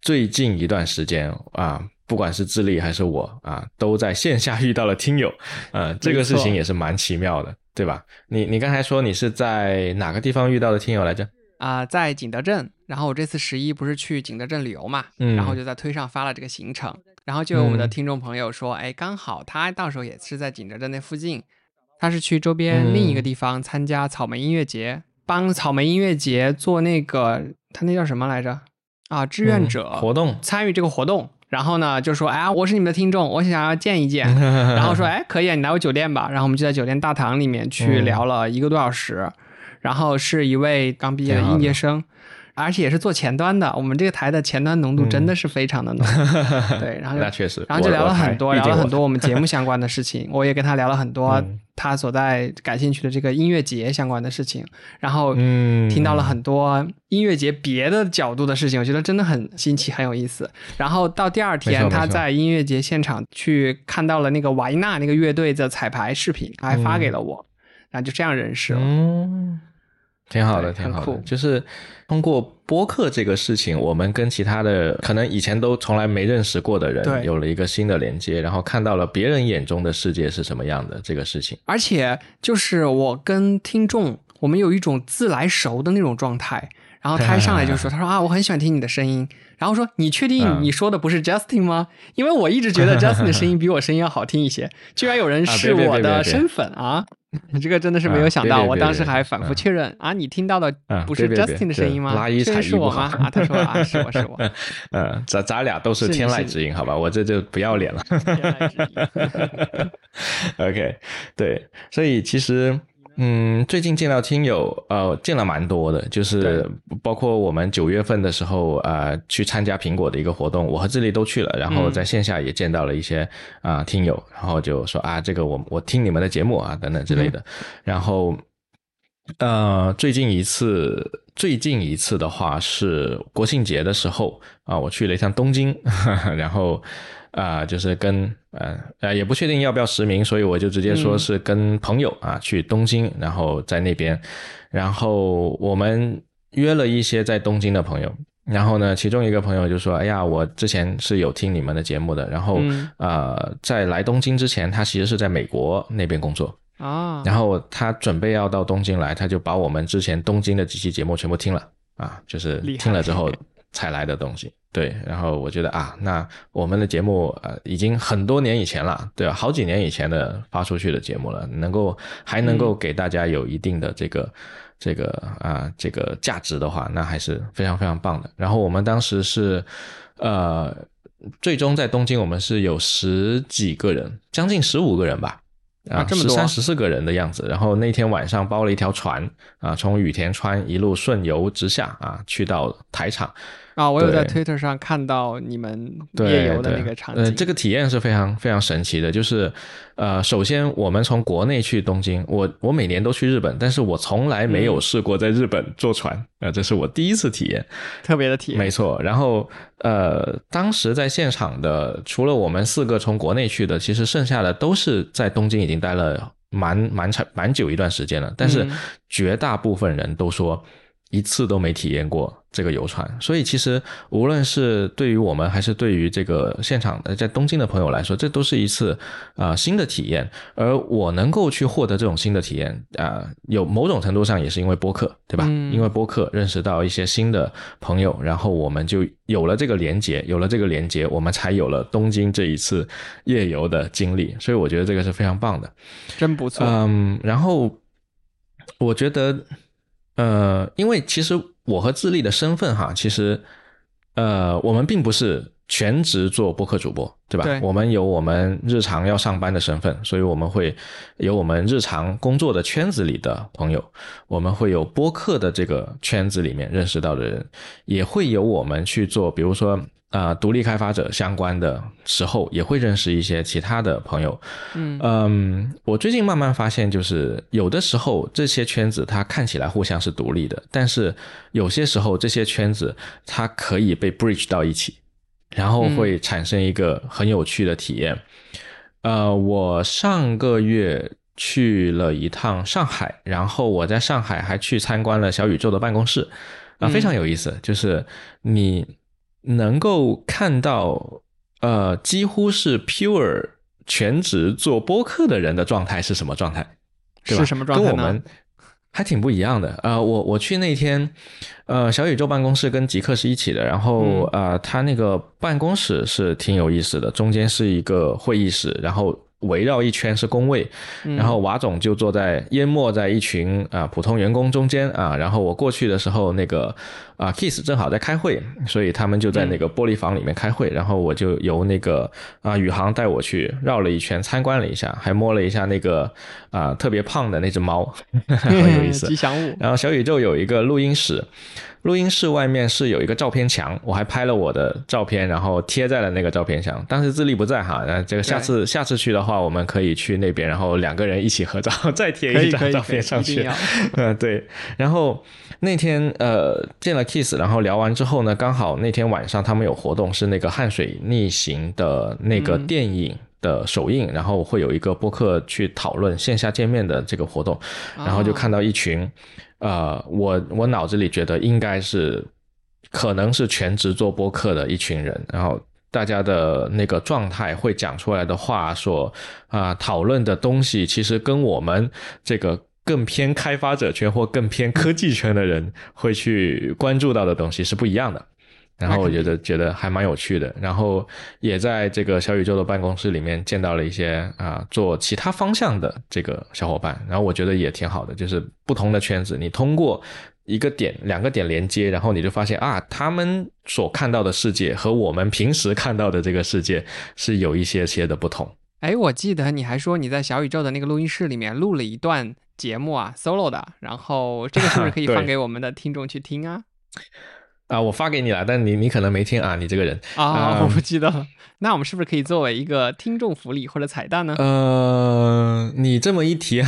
最近一段时间啊，不管是智利还是我啊，都在线下遇到了听友，呃，这个事情也是蛮奇妙的，对吧？你你刚才说你是在哪个地方遇到的听友来着？
啊，在景德镇，然后我这次十一不是去景德镇旅游嘛，嗯，然后就在推上发了这个行程，然后就有我们的听众朋友说，哎，刚好他到时候也是在景德镇那附近，他是去周边另一个地方参加草莓音乐节，帮草莓音乐节做那个他那叫什么来着？啊，志愿者
活动，
参与这个活动，然后呢就说，哎，我是你们的听众，我想要见一见，[LAUGHS] 然后说，哎，可以，啊，你来我酒店吧，然后我们就在酒店大堂里面去聊了一个多小时。然后是一位刚毕业的应届生，而且也是做前端的。我们这个台的前端浓度真的是非常的浓。[LAUGHS] 对，然后
那确实，
然后就聊了很多，聊了很多我们节目 [LAUGHS] 相关的事情。我也跟他聊了很多他所在感兴趣的这个音乐节相关的事情。然后听到了很多音乐节别的角度的事情，我觉得真的很新奇，很有意思。然后到第二天，他在音乐节现场去看到了那个瓦伊纳那个乐队的彩排视频，还发给了我，然后就这样认识了。
挺好的，挺好的。就是通过播客这个事情，我们跟其他的可能以前都从来没认识过的人有了一个新的连接，然后看到了别人眼中的世界是什么样的这个事情。
而且就是我跟听众，我们有一种自来熟的那种状态。然后他一上来就说：“他说啊，我很喜欢听你的声音。”然后说：“你确定你说的不是 Justin 吗？因为我一直觉得 Justin 的声音比我声音要好听一些。居然有人是我的身粉啊！[LAUGHS] 这个真的是没有想到。我当时还反复确认啊，你听到的不是 Justin 的声音吗？
拉一踩
是我吗？啊，他说啊，是我是我。[LAUGHS]
嗯，咱咱俩都是天籁之音，好吧？我这就不要脸了。[LAUGHS] OK，对，所以其实。嗯，最近见到听友，呃，见了蛮多的，就是包括我们九月份的时候，呃，去参加苹果的一个活动，我和智利都去了，然后在线下也见到了一些啊听友，然后就说啊，这个我我听你们的节目啊，等等之类的。然后，呃，最近一次，最近一次的话是国庆节的时候啊，我去了一趟东京，[LAUGHS] 然后。啊，就是跟呃呃也不确定要不要实名，所以我就直接说是跟朋友啊去东京，然后在那边，然后我们约了一些在东京的朋友，然后呢，其中一个朋友就说：“哎呀，我之前是有听你们的节目的，然后呃在来东京之前，他其实是在美国那边工作
啊，
然后他准备要到东京来，他就把我们之前东京的几期节目全部听了啊，就是听了之后 [LAUGHS] 才来的东西。”对，然后我觉得啊，那我们的节目呃已经很多年以前了，对吧？好几年以前的发出去的节目了，能够还能够给大家有一定的这个这个啊这个价值的话，那还是非常非常棒的。然后我们当时是呃，最终在东京我们是有十几个人，将近十五个人吧，
啊，
十三十四个人的样子。然后那天晚上包了一条船啊，从羽田川一路顺游直下啊，去到台场。
啊，我有在 Twitter 上看到你们夜游的那个场景，
呃，这个体验是非常非常神奇的。就是，呃，首先我们从国内去东京，我我每年都去日本，但是我从来没有试过在日本坐船，啊，这是我第一次体验，
特别的体验。
没错，然后呃，当时在现场的，除了我们四个从国内去的，其实剩下的都是在东京已经待了蛮蛮长蛮久一段时间了，但是绝大部分人都说。一次都没体验过这个游船，所以其实无论是对于我们还是对于这个现场的在东京的朋友来说，这都是一次啊新的体验。而我能够去获得这种新的体验啊，有某种程度上也是因为播客，对吧？因为播客认识到一些新的朋友，然后我们就有了这个连接，有了这个连接，我们才有了东京这一次夜游的经历。所以我觉得这个是非常棒的，
真不错。
嗯，然后我觉得。呃，因为其实我和智利的身份哈，其实呃，我们并不是全职做播客主播，对吧？
对，
我们有我们日常要上班的身份，所以我们会有我们日常工作的圈子里的朋友，我们会有播客的这个圈子里面认识到的人，也会有我们去做，比如说啊，独立开发者相关的时候，也会认识一些其他的朋友。
嗯
嗯，我最近慢慢发现，就是有的时候这些圈子它看起来互相是独立的，但是有些时候这些圈子它可以被 bridge 到一起。然后会产生一个很有趣的体验。呃，我上个月去了一趟上海，然后我在上海还去参观了小宇宙的办公室，啊，非常有意思。就是你能够看到，呃，几乎是 pure 全职做播客的人的状态是什么状态？
是什么状态
跟我们？还挺不一样的，呃，我我去那天，呃，小宇宙办公室跟极客是一起的，然后呃，他那个办公室是挺有意思的，中间是一个会议室，然后。围绕一圈是工位，然后瓦总就坐在淹没在一群啊普通员工中间啊，然后我过去的时候，那个啊 Kiss 正好在开会，所以他们就在那个玻璃房里面开会，然后我就由那个啊宇航带我去绕了一圈参观了一下，还摸了一下那个啊特别胖的那只猫，[LAUGHS] 很有意思。[LAUGHS]
吉祥物。
然后小宇宙有一个录音室。录音室外面是有一个照片墙，我还拍了我的照片，然后贴在了那个照片墙。当时自立不在哈，那这个下次下次去的话，我们可以去那边，然后两个人一起合照，再贴一张照片上去。嗯，[LAUGHS] 对。然后那天呃见了 Kiss，然后聊完之后呢，刚好那天晚上他们有活动，是那个汗水逆行的那个电影的首映，然后会有一个播客去讨论线下见面的这个活动，然后就看到一群。呃，我我脑子里觉得应该是，可能是全职做播客的一群人，然后大家的那个状态会讲出来的话，所啊讨论的东西，其实跟我们这个更偏开发者圈或更偏科技圈的人会去关注到的东西是不一样的。然后我觉得觉得还蛮有趣的，然后也在这个小宇宙的办公室里面见到了一些啊做其他方向的这个小伙伴，然后我觉得也挺好的，就是不同的圈子，你通过一个点、两个点连接，然后你就发现啊，他们所看到的世界和我们平时看到的这个世界是有一些些的不同。
哎，我记得你还说你在小宇宙的那个录音室里面录了一段节目啊，solo 的，然后这个是不是可以 [LAUGHS] 放给我们的听众去听啊？
啊，我发给你了，但你你可能没听啊，你这个人
啊，我不记得。那我们是不是可以作为一个听众福利或者彩蛋呢？
呃，你这么一提，[LAUGHS]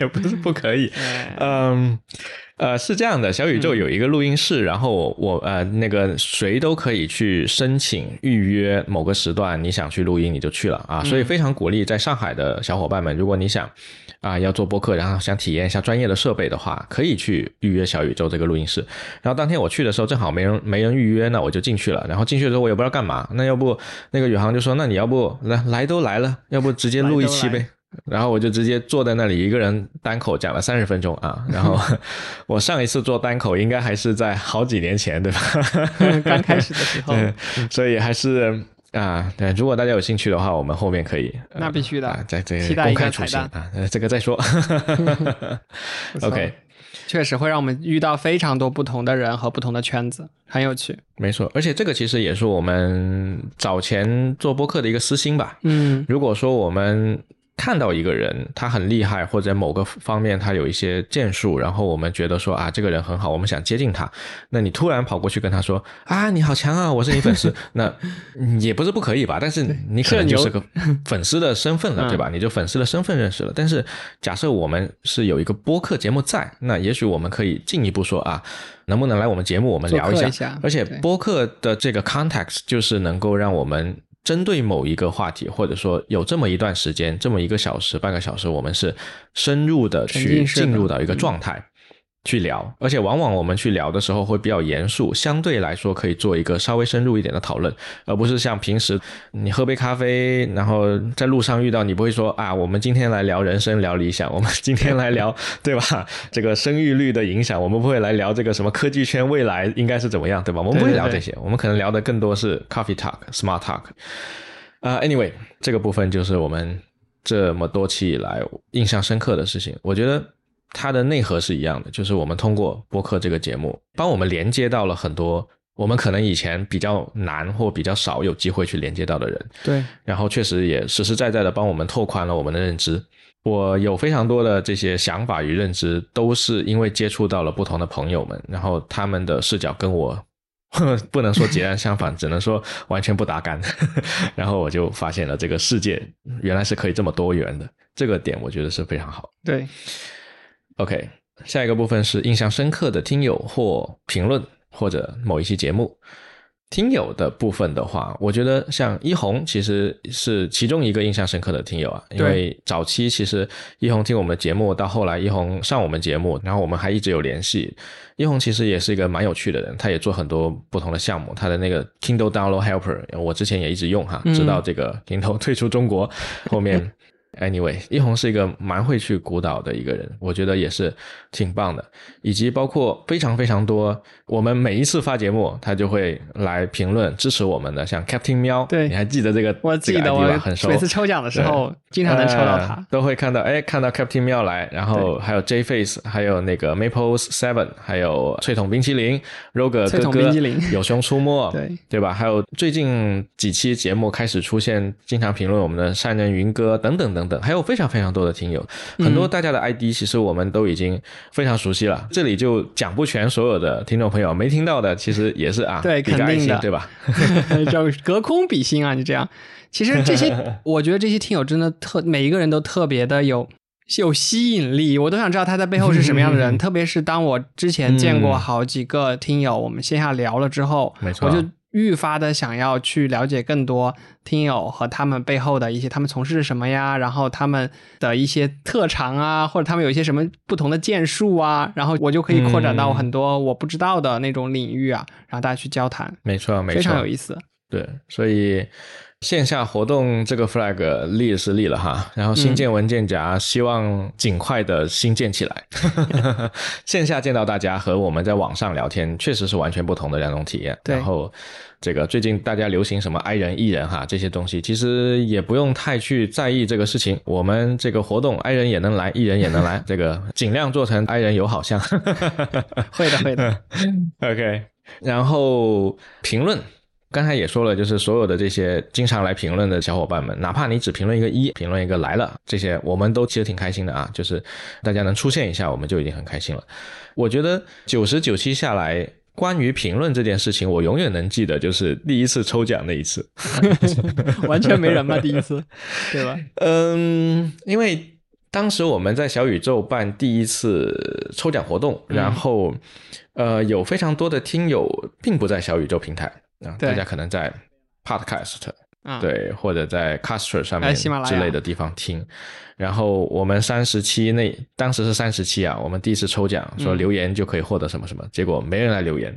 也不是不可以。[LAUGHS] 嗯，呃，是这样的，小宇宙有一个录音室，然后我呃那个谁都可以去申请预约某个时段，你想去录音你就去了啊，所以非常鼓励在上海的小伙伴们，如果你想。啊，要做播客，然后想体验一下专业的设备的话，可以去预约小宇宙这个录音室。然后当天我去的时候，正好没人没人预约，那我就进去了。然后进去的时候，我也不知道干嘛。那要不那个宇航就说：“那你要不来来都来了，要不直接录一期呗？”然后我就直接坐在那里，一个人单口讲了三十分钟啊。然后 [LAUGHS] 我上一次做单口应该还是在好几年前，对吧？[LAUGHS]
刚开始的时候，
所以还是。啊，对，如果大家有兴趣的话，我们后面可以，
那必须的，
在这公开出现啊，这个再说。[LAUGHS] OK，
确实会让我们遇到非常多不同的人和不同的圈子，很有趣。
没错，而且这个其实也是我们早前做播客的一个私心吧。
嗯，
如果说我们。看到一个人，他很厉害，或者某个方面他有一些建树，然后我们觉得说啊，这个人很好，我们想接近他。那你突然跑过去跟他说啊，你好强啊，我是 [LAUGHS] 你粉丝，那也不是不可以吧？但是你可能就是个粉丝的身份了，对吧？你就粉丝的身份认识了。但是假设我们是有一个播客节目在，那也许我们可以进一步说啊，能不能来我们节目，我们聊
一
下？而且播客的这个 context 就是能够让我们。针对某一个话题，或者说有这么一段时间，这么一个小时、半个小时，我们是深入的去进入到一个状态。去聊，而且往往我们去聊的时候会比较严肃，相对来说可以做一个稍微深入一点的讨论，而不是像平时你喝杯咖啡，然后在路上遇到你不会说啊，我们今天来聊人生、聊理想，我们今天来聊 [LAUGHS] 对吧？这个生育率的影响，我们不会来聊这个什么科技圈未来应该是怎么样，对吧？我们不会聊这些，我们可能聊的更多是 coffee talk、smart talk。啊，anyway，这个部分就是我们这么多期以来印象深刻的事情，我觉得。它的内核是一样的，就是我们通过播客这个节目，帮我们连接到了很多我们可能以前比较难或比较少有机会去连接到的人。
对，
然后确实也实实在在的帮我们拓宽了我们的认知。我有非常多的这些想法与认知，都是因为接触到了不同的朋友们，然后他们的视角跟我 [LAUGHS] 不能说截然相反，只能说完全不搭干。[LAUGHS] 然后我就发现了这个世界原来是可以这么多元的，这个点我觉得是非常好。
对
，OK，下一个部分是印象深刻的听友或评论或者某一期节目。听友的部分的话，我觉得像一红其实是其中一个印象深刻的听友啊，因为早期其实一红听我们的节目，到后来一红上我们节目，然后我们还一直有联系。一红其实也是一个蛮有趣的人，他也做很多不同的项目，他的那个 Kindle Download Helper，我之前也一直用哈，直到这个 Kindle 退出中国，后面。Anyway，一红是一个蛮会去鼓捣的一个人，我觉得也是挺棒的。以及包括非常非常多，我们每一次发节目，他就会来评论支持我们的，像 Captain 喵，
对，
你还记得这个？
我记得，我
很熟。
每次抽奖的时候，经常能抽到他，
都会看到，哎，看到 Captain 喵来，然后还有 J Face，还有那个 Maple Seven，还有脆筒冰淇淋，Roger 哥哥，有熊出没，[LAUGHS]
对
对吧？还有最近几期节目开始出现，经常评论我们的善人云哥等等等。等，还有非常非常多的听友，很多大家的 ID 其实我们都已经非常熟悉了，这里就讲不全所有的听众朋友没听到的，其实也是啊，
对，肯定的，
对吧？[LAUGHS]
叫隔空比心啊，就这样。其实这些，[LAUGHS] 我觉得这些听友真的特，每一个人都特别的有有吸引力，我都想知道他在背后是什么样的人。[LAUGHS] 特别是当我之前见过好几个听友，我们线下聊了之后，
没错，
我就。愈发的想要去了解更多听友和他们背后的一些，他们从事什么呀？然后他们的一些特长啊，或者他们有一些什么不同的建树啊，然后我就可以扩展到很多我不知道的那种领域啊，然后大家去交谈。
没错，没错，
非常有意思。
对，所以。线下活动这个 flag 立是立了哈，然后新建文件夹希望尽快的新建起来。[LAUGHS] 线下见到大家和我们在网上聊天确实是完全不同的两种体验。然后这个最近大家流行什么 i 人 e 人哈这些东西，其实也不用太去在意这个事情。我们这个活动 i 人也能来，e 人也能来，[LAUGHS] 这个尽量做成 i 人友好像。[LAUGHS]
会的，会的。
OK，然后评论。刚才也说了，就是所有的这些经常来评论的小伙伴们，哪怕你只评论一个一，评论一个来了，这些我们都其实挺开心的啊。就是大家能出现一下，我们就已经很开心了。我觉得九十九期下来，关于评论这件事情，我永远能记得，就是第一次抽奖那一次，[LAUGHS]
完全没人嘛，第一次，对吧？[LAUGHS]
嗯，因为当时我们在小宇宙办第一次抽奖活动，然后呃，有非常多的听友并不在小宇宙平台。啊，大家可能在 Podcast，对，或者在 Caster 上面之类的地方听。然后我们三十期那当时是三十期啊，我们第一次抽奖说留言就可以获得什么什么，结果没人来留言，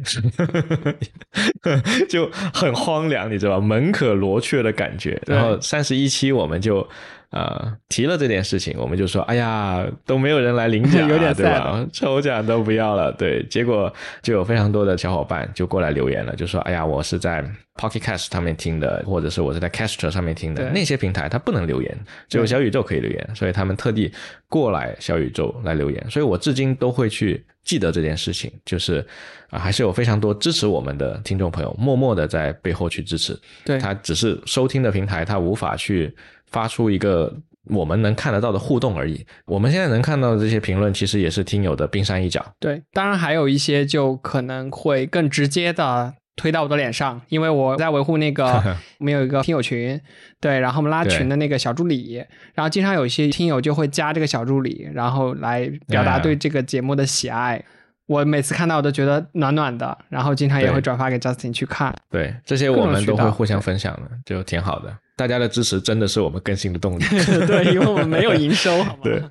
[LAUGHS] 就很荒凉，你知道吧？门可罗雀的感觉。然后三十一期我们就。啊，提了这件事情，我们就说，哎呀，都没有人来领奖，[LAUGHS]
有点
对吧？抽奖都不要了，对。结果就有非常多的小伙伴就过来留言了，就说，哎呀，我是在 Pocket Cast 上面听的，或者是我是在 Caster 上面听的，那些平台它不能留言，只有小宇宙可以留言，所以他们特地过来小宇宙来留言。所以我至今都会去记得这件事情，就是啊，还是有非常多支持我们的听众朋友，默默的在背后去支持。
对
他只是收听的平台，他无法去。发出一个我们能看得到的互动而已。我们现在能看到的这些评论，其实也是听友的冰山一角。
对，当然还有一些就可能会更直接的推到我的脸上，因为我在维护那个 [LAUGHS] 我们有一个听友群，对，然后我们拉群的那个小助理，然后经常有一些听友就会加这个小助理，然后来表达对这个节目的喜爱。我每次看到我都觉得暖暖的，然后经常也会转发给 Justin 去看。
对，这些我们都会互相分享的，就挺好的。大家的支持真的是我们更新的动力。[LAUGHS]
对，因为我们没有营收，好吗？
对。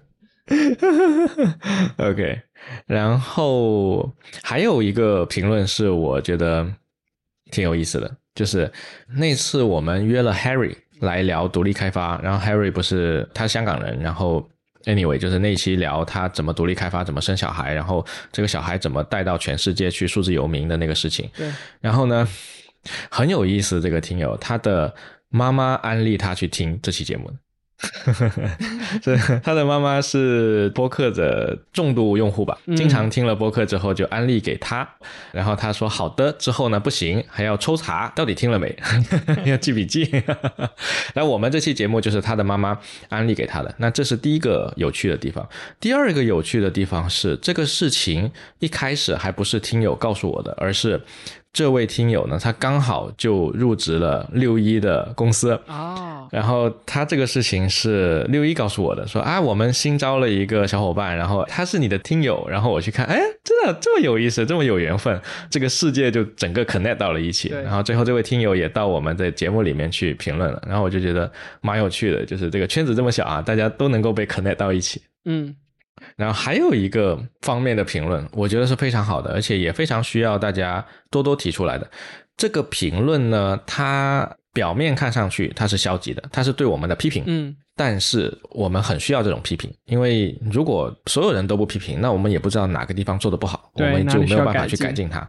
[LAUGHS] OK，然后还有一个评论是我觉得挺有意思的，就是那次我们约了 Harry 来聊独立开发，然后 Harry 不是他香港人，然后。Anyway，就是那期聊他怎么独立开发，怎么生小孩，然后这个小孩怎么带到全世界去数字游民的那个事情。
对。
然后呢，很有意思，这个听友他的妈妈安利他去听这期节目，[LAUGHS] 是他的妈妈是播客的重度用户吧？经常听了播客之后就安利给他，然后他说好的，之后呢不行，还要抽查到底听了没，[LAUGHS] 要记笔记。[LAUGHS] 那我们这期节目就是他的妈妈安利给他的，那这是第一个有趣的地方。第二个有趣的地方是，这个事情一开始还不是听友告诉我的，而是。这位听友呢，他刚好就入职了六一的公司哦，然后他这个事情是六一告诉我的，说啊，我们新招了一个小伙伴，然后他是你的听友，然后我去看，哎，真的这么有意思，这么有缘分，这个世界就整个 connect 到了一起，然后最后这位听友也到我们的节目里面去评论了，然后我就觉得蛮有趣的，就是这个圈子这么小啊，大家都能够被 connect 到一起，嗯。然后还有一个方面的评论，我觉得是非常好的，而且也非常需要大家多多提出来的。这个评论呢，它表面看上去它是消极的，它是对我们的批评。嗯，但是我们很需要这种批评，因为如果所有人都不批评，那我们也不知道哪个地方做的不好，我们就没有办法去改进它。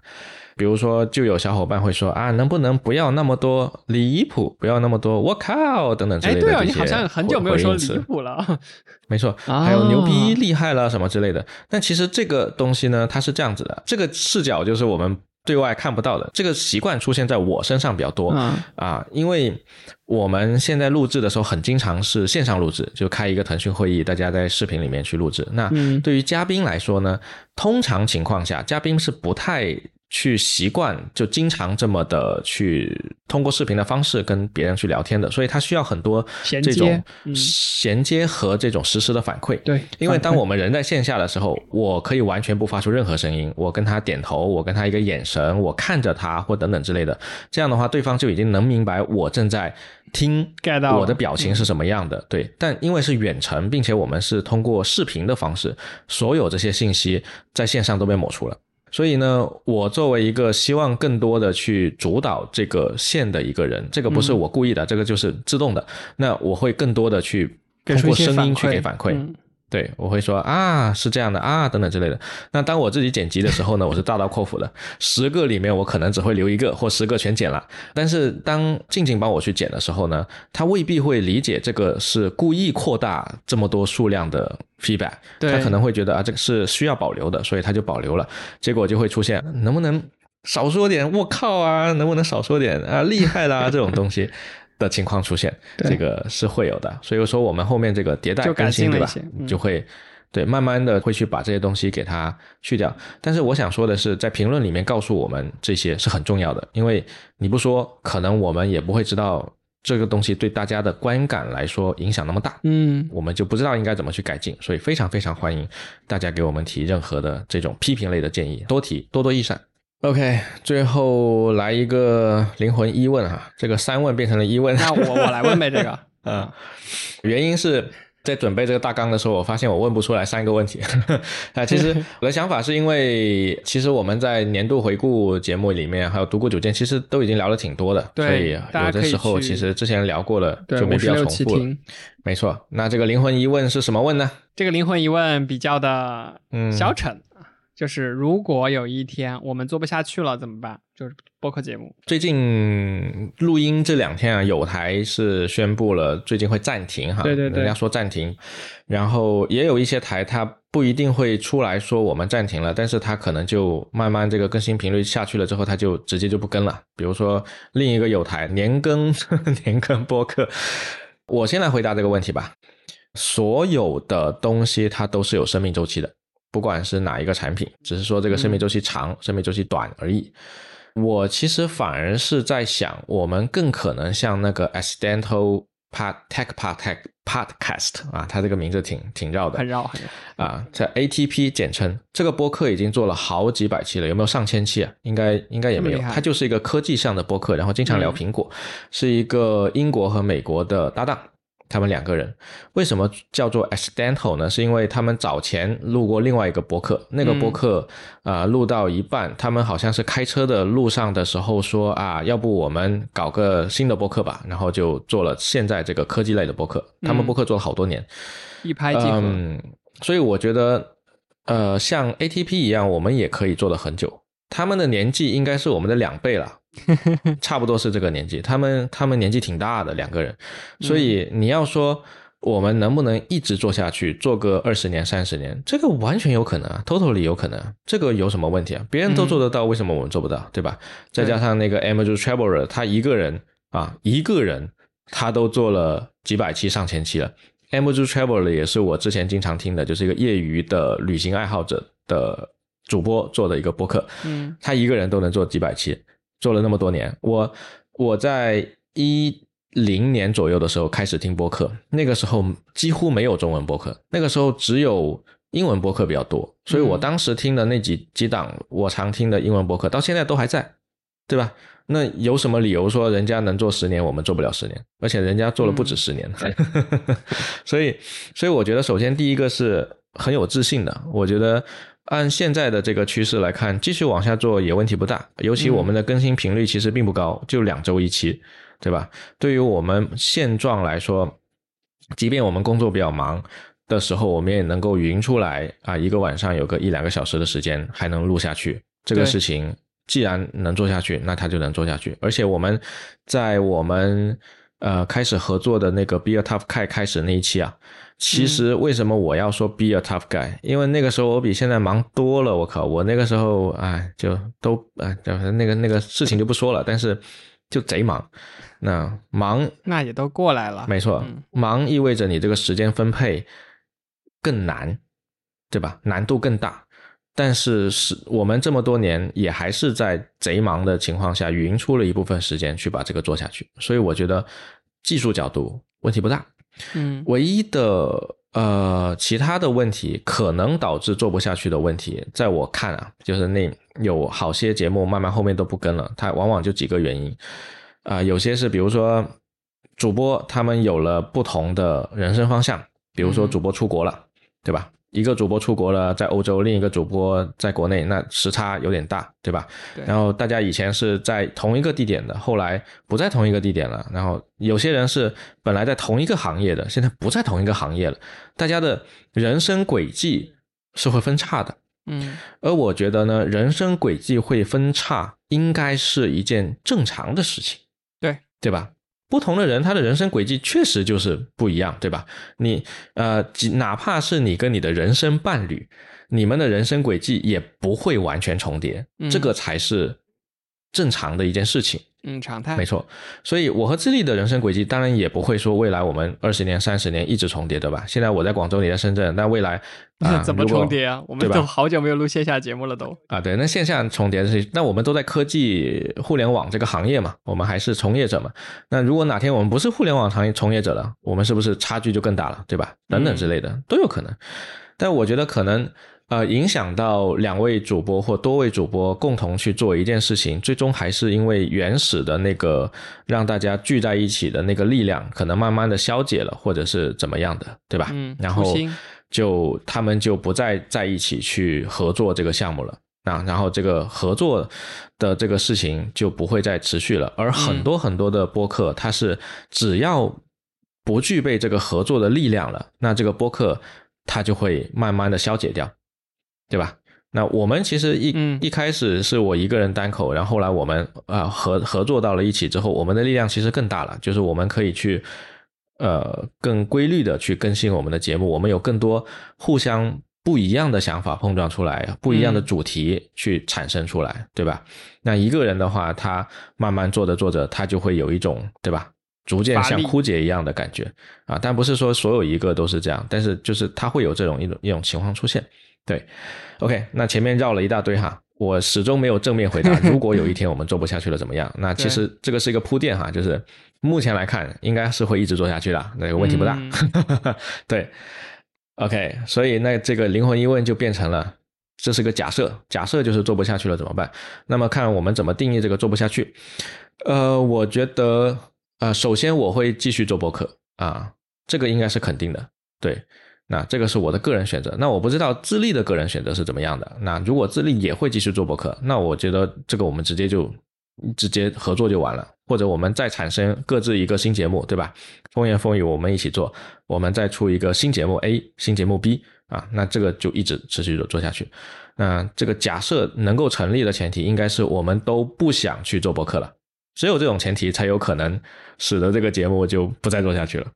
比如说，就有小伙伴会说啊，能不能不要那么多离谱，不要那么多我靠等等之类的。哎，对
你好像很久没有说离谱了。[LAUGHS]
没错，还有牛逼厉害了什么之类的。但其实这个东西呢，它是这样子的，这个视角就是我们对外看不到的。这个习惯出现在我身上比较多啊，因为我们现在录制的时候很经常是线上录制，就开一个腾讯会议，大家在视频里面去录制。那对于嘉宾来说呢，通常情况下，嘉宾是不太。去习惯就经常这么的去通过视频的方式跟别人去聊天的，所以他需要很多这种衔接和这种实时的反馈。
对，
因为当我们人在线下的时候，我可以完全不发出任何声音，我跟他点头，我跟他一个眼神，我看着他或等等之类的，这样的话，对方就已经能明白我正在听，我的表情是什么样的。对，但因为是远程，并且我们是通过视频的方式，所有这些信息在线上都被抹除了。所以呢，我作为一个希望更多的去主导这个线的一个人，这个不是我故意的，这个就是自动的。那我会更多的去通过声音去给反馈。对，我会说啊，是这样的啊，等等之类的。那当我自己剪辑的时候呢，[LAUGHS] 我是大刀阔斧的，十个里面我可能只会留一个，或十个全剪了。但是当静静帮我去剪的时候呢，他未必会理解这个是故意扩大这么多数量的 feedback，他可能会觉得啊，这个是需要保留的，所以他就保留了。结果就会出现，能不能少说点？我靠啊，能不能少说点啊？厉害啦，这种东西。的情况出现，这个是会有的，所以说我们后面这个迭代更新，对吧？就会对慢慢的会去把这些东西给它去掉。但是我想说的是，在评论里面告诉我们这些是很重要的，因为你不说，可能我们也不会知道这个东西对大家的观感来说影响那么大。嗯，我们就不知道应该怎么去改进，所以非常非常欢迎大家给我们提任何的这种批评类的建议，多提多多益善。OK，最后来一个灵魂一问哈，这个三问变成了一问，
那我我来问呗这个，[LAUGHS]
嗯，原因是在准备这个大纲的时候，我发现我问不出来三个问题啊。[LAUGHS] 其实我的想法是因为，其实我们在年度回顾节目里面，还有独孤九剑，其实都已经聊了挺多的，所以有的时候其实之前聊过了就没必要重复了。没错，那这个灵魂一问是什么问呢？
这个灵魂一问比较的嗯消沉。就是如果有一天我们做不下去了怎么办？就是播客节目。
最近录音这两天啊，有台是宣布了最近会暂停哈，
对对对，
人家说暂停。然后也有一些台它不一定会出来说我们暂停了，但是它可能就慢慢这个更新频率下去了之后，它就直接就不更了。比如说另一个有台年更 [LAUGHS] 年更播客，我先来回答这个问题吧。所有的东西它都是有生命周期的。不管是哪一个产品，只是说这个生命周期长、生命周期短而已。我其实反而是在想，我们更可能像那个 Accidental Part Tech Part Tech Podcast 啊，它这个名字挺挺绕的，
很绕，很
绕啊，在 ATP 简称。这个播客已经做了好几百期了，有没有上千期啊？应该应该也没有。它就是一个科技上的播客，然后经常聊苹果，是一个英国和美国的搭档。他们两个人为什么叫做 accidental 呢？是因为他们早前录过另外一个博客，那个博客啊录到一半，他们好像是开车的路上的时候说啊，要不我们搞个新的博客吧，然后就做了现在这个科技类的博客。他们博客做了好多年，
一拍即合。
嗯所以我觉得，呃，像 ATP 一样，我们也可以做的很久。他们的年纪应该是我们的两倍了。[LAUGHS] 差不多是这个年纪，他们他们年纪挺大的两个人，所以你要说我们能不能一直做下去，做个二十年、三十年，这个完全有可能啊，totally 有可能，这个有什么问题啊？别人都做得到，为什么我们做不到，对吧？再加上那个 Andrew Traveler，他一个人啊，一个人他都做了几百期、上千期了。Andrew Traveler 也是我之前经常听的，就是一个业余的旅行爱好者的主播做的一个播客，
嗯，
他一个人都能做几百期，做了那么多年。我我在一。零年左右的时候开始听播客，那个时候几乎没有中文播客，那个时候只有英文播客比较多，所以我当时听的那几几档我常听的英文播客，到现在都还在，对吧？那有什么理由说人家能做十年，我们做不了十年？而且人家做了不止十年，[LAUGHS] 所以，所以我觉得首先第一个是很有自信的，我觉得按现在的这个趋势来看，继续往下做也问题不大，尤其我们的更新频率其实并不高，就两周一期。对吧？对于我们现状来说，即便我们工作比较忙的时候，我们也能够匀出来啊，一个晚上有个一两个小时的时间还能录下去。这个事情既然能做下去，那它就能做下去。而且我们在我们呃开始合作的那个 Be a Tough Guy 开始那一期啊，其实为什么我要说 Be a Tough Guy？因为那个时候我比现在忙多了。我靠，我那个时候哎，就都哎，那个那个事情就不说了，但是就贼忙。那忙，
那也都过来了。
没错，忙意味着你这个时间分配更难，对吧？难度更大。但是是我们这么多年也还是在贼忙的情况下，匀出了一部分时间去把这个做下去。所以我觉得技术角度问题不大。
嗯，
唯一的呃其他的问题可能导致做不下去的问题，在我看啊，就是那有好些节目慢慢后面都不跟了，它往往就几个原因。啊，有些是比如说主播他们有了不同的人生方向，比如说主播出国了，对吧？一个主播出国了，在欧洲，另一个主播在国内，那时差有点大，对吧？然后大家以前是在同一个地点的，后来不在同一个地点了。然后有些人是本来在同一个行业的，现在不在同一个行业了，大家的人生轨迹是会分叉的。
嗯，
而我觉得呢，人生轨迹会分叉，应该是一件正常的事情。对吧？不同的人，他的人生轨迹确实就是不一样，对吧？你呃，哪怕是你跟你的人生伴侣，你们的人生轨迹也不会完全重叠，这个才是正常的一件事情。
嗯，常态
没错，所以我和智利的人生轨迹当然也不会说未来我们二十年、三十年一直重叠，对吧？现在我在广州，你在深圳，但未来 [LAUGHS]
怎么重叠啊？我们都好久没有录线下节目了，都
啊，对，那线下重叠的事情，那我们都在科技互联网这个行业嘛，我们还是从业者嘛。那如果哪天我们不是互联网行业从业者了，我们是不是差距就更大了，对吧？等等之类的都有可能，但我觉得可能。呃，影响到两位主播或多位主播共同去做一件事情，最终还是因为原始的那个让大家聚在一起的那个力量，可能慢慢的消解了，或者是怎么样的，对吧？
嗯。
然后就他们就不再在一起去合作这个项目了啊，然后这个合作的这个事情就不会再持续了。而很多很多的播客，它是只要不具备这个合作的力量了，那这个播客它就会慢慢的消解掉。对吧？那我们其实一一开始是我一个人单口，然后后来我们啊合合作到了一起之后，我们的力量其实更大了。就是我们可以去呃更规律的去更新我们的节目，我们有更多互相不一样的想法碰撞出来，不一样的主题去产生出来，对吧？那一个人的话，他慢慢做着做着，他就会有一种对吧，逐渐像枯竭一样的感觉啊。但不是说所有一个都是这样，但是就是他会有这种一种一种情况出现。对，OK，那前面绕了一大堆哈，我始终没有正面回答。[LAUGHS] 如果有一天我们做不下去了，怎么样？那其实这个是一个铺垫哈，就是目前来看，应该是会一直做下去的，那个问题不大。[LAUGHS] 对，OK，所以那这个灵魂疑问就变成了，这是个假设，假设就是做不下去了怎么办？那么看我们怎么定义这个做不下去。呃，我觉得，呃，首先我会继续做博客啊，这个应该是肯定的，对。那这个是我的个人选择，那我不知道自立的个人选择是怎么样的。那如果自立也会继续做博客，那我觉得这个我们直接就直接合作就完了，或者我们再产生各自一个新节目，对吧？风言风语我们一起做，我们再出一个新节目 A，新节目 B 啊，那这个就一直持续的做下去。那这个假设能够成立的前提，应该是我们都不想去做博客了，只有这种前提才有可能使得这个节目就不再做下去了。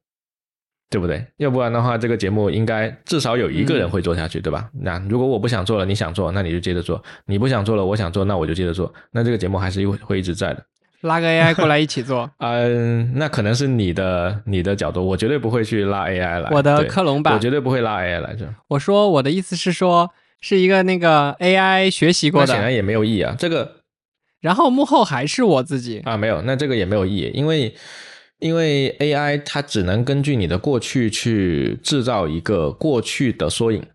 对不对？要不然的话，这个节目应该至少有一个人会做下去，对吧？那如果我不想做了，你想做，那你就接着做；你不想做了，我想做，那我就接着做。那这个节目还是会会一直在的。
拉个 AI 过来一起做，
嗯，那可能是你的你的角度，我绝对不会去拉 AI 来。
我的克隆版，
我绝对不会拉 AI 来着。
我说我的意思是说，是一个那个 AI 学习过的，
显然也没有意义啊。这个，
然后幕后还是我自己
啊，没有，那这个也没有意义，因为因为 AI 它只能根据你的过去去制造一个过去的缩影。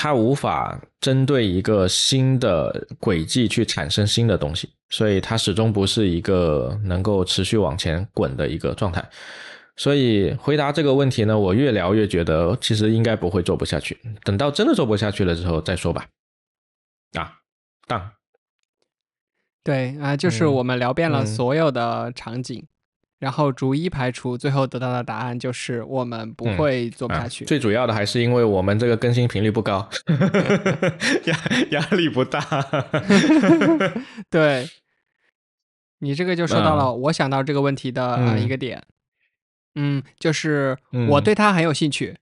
它无法针对一个新的轨迹去产生新的东西，所以它始终不是一个能够持续往前滚的一个状态。所以回答这个问题呢，我越聊越觉得其实应该不会做不下去，等到真的做不下去了之后再说吧。啊，当，
对啊，就是我们聊遍了所有的场景。然后逐一排除，最后得到的答案就是我们不会做不下去。
最主要的还是因为我们这个更新频率不高，[LAUGHS] 压压力不大。[LAUGHS]
对，你这个就说到了我想到这个问题的一个点。嗯，就是我对他很有兴趣，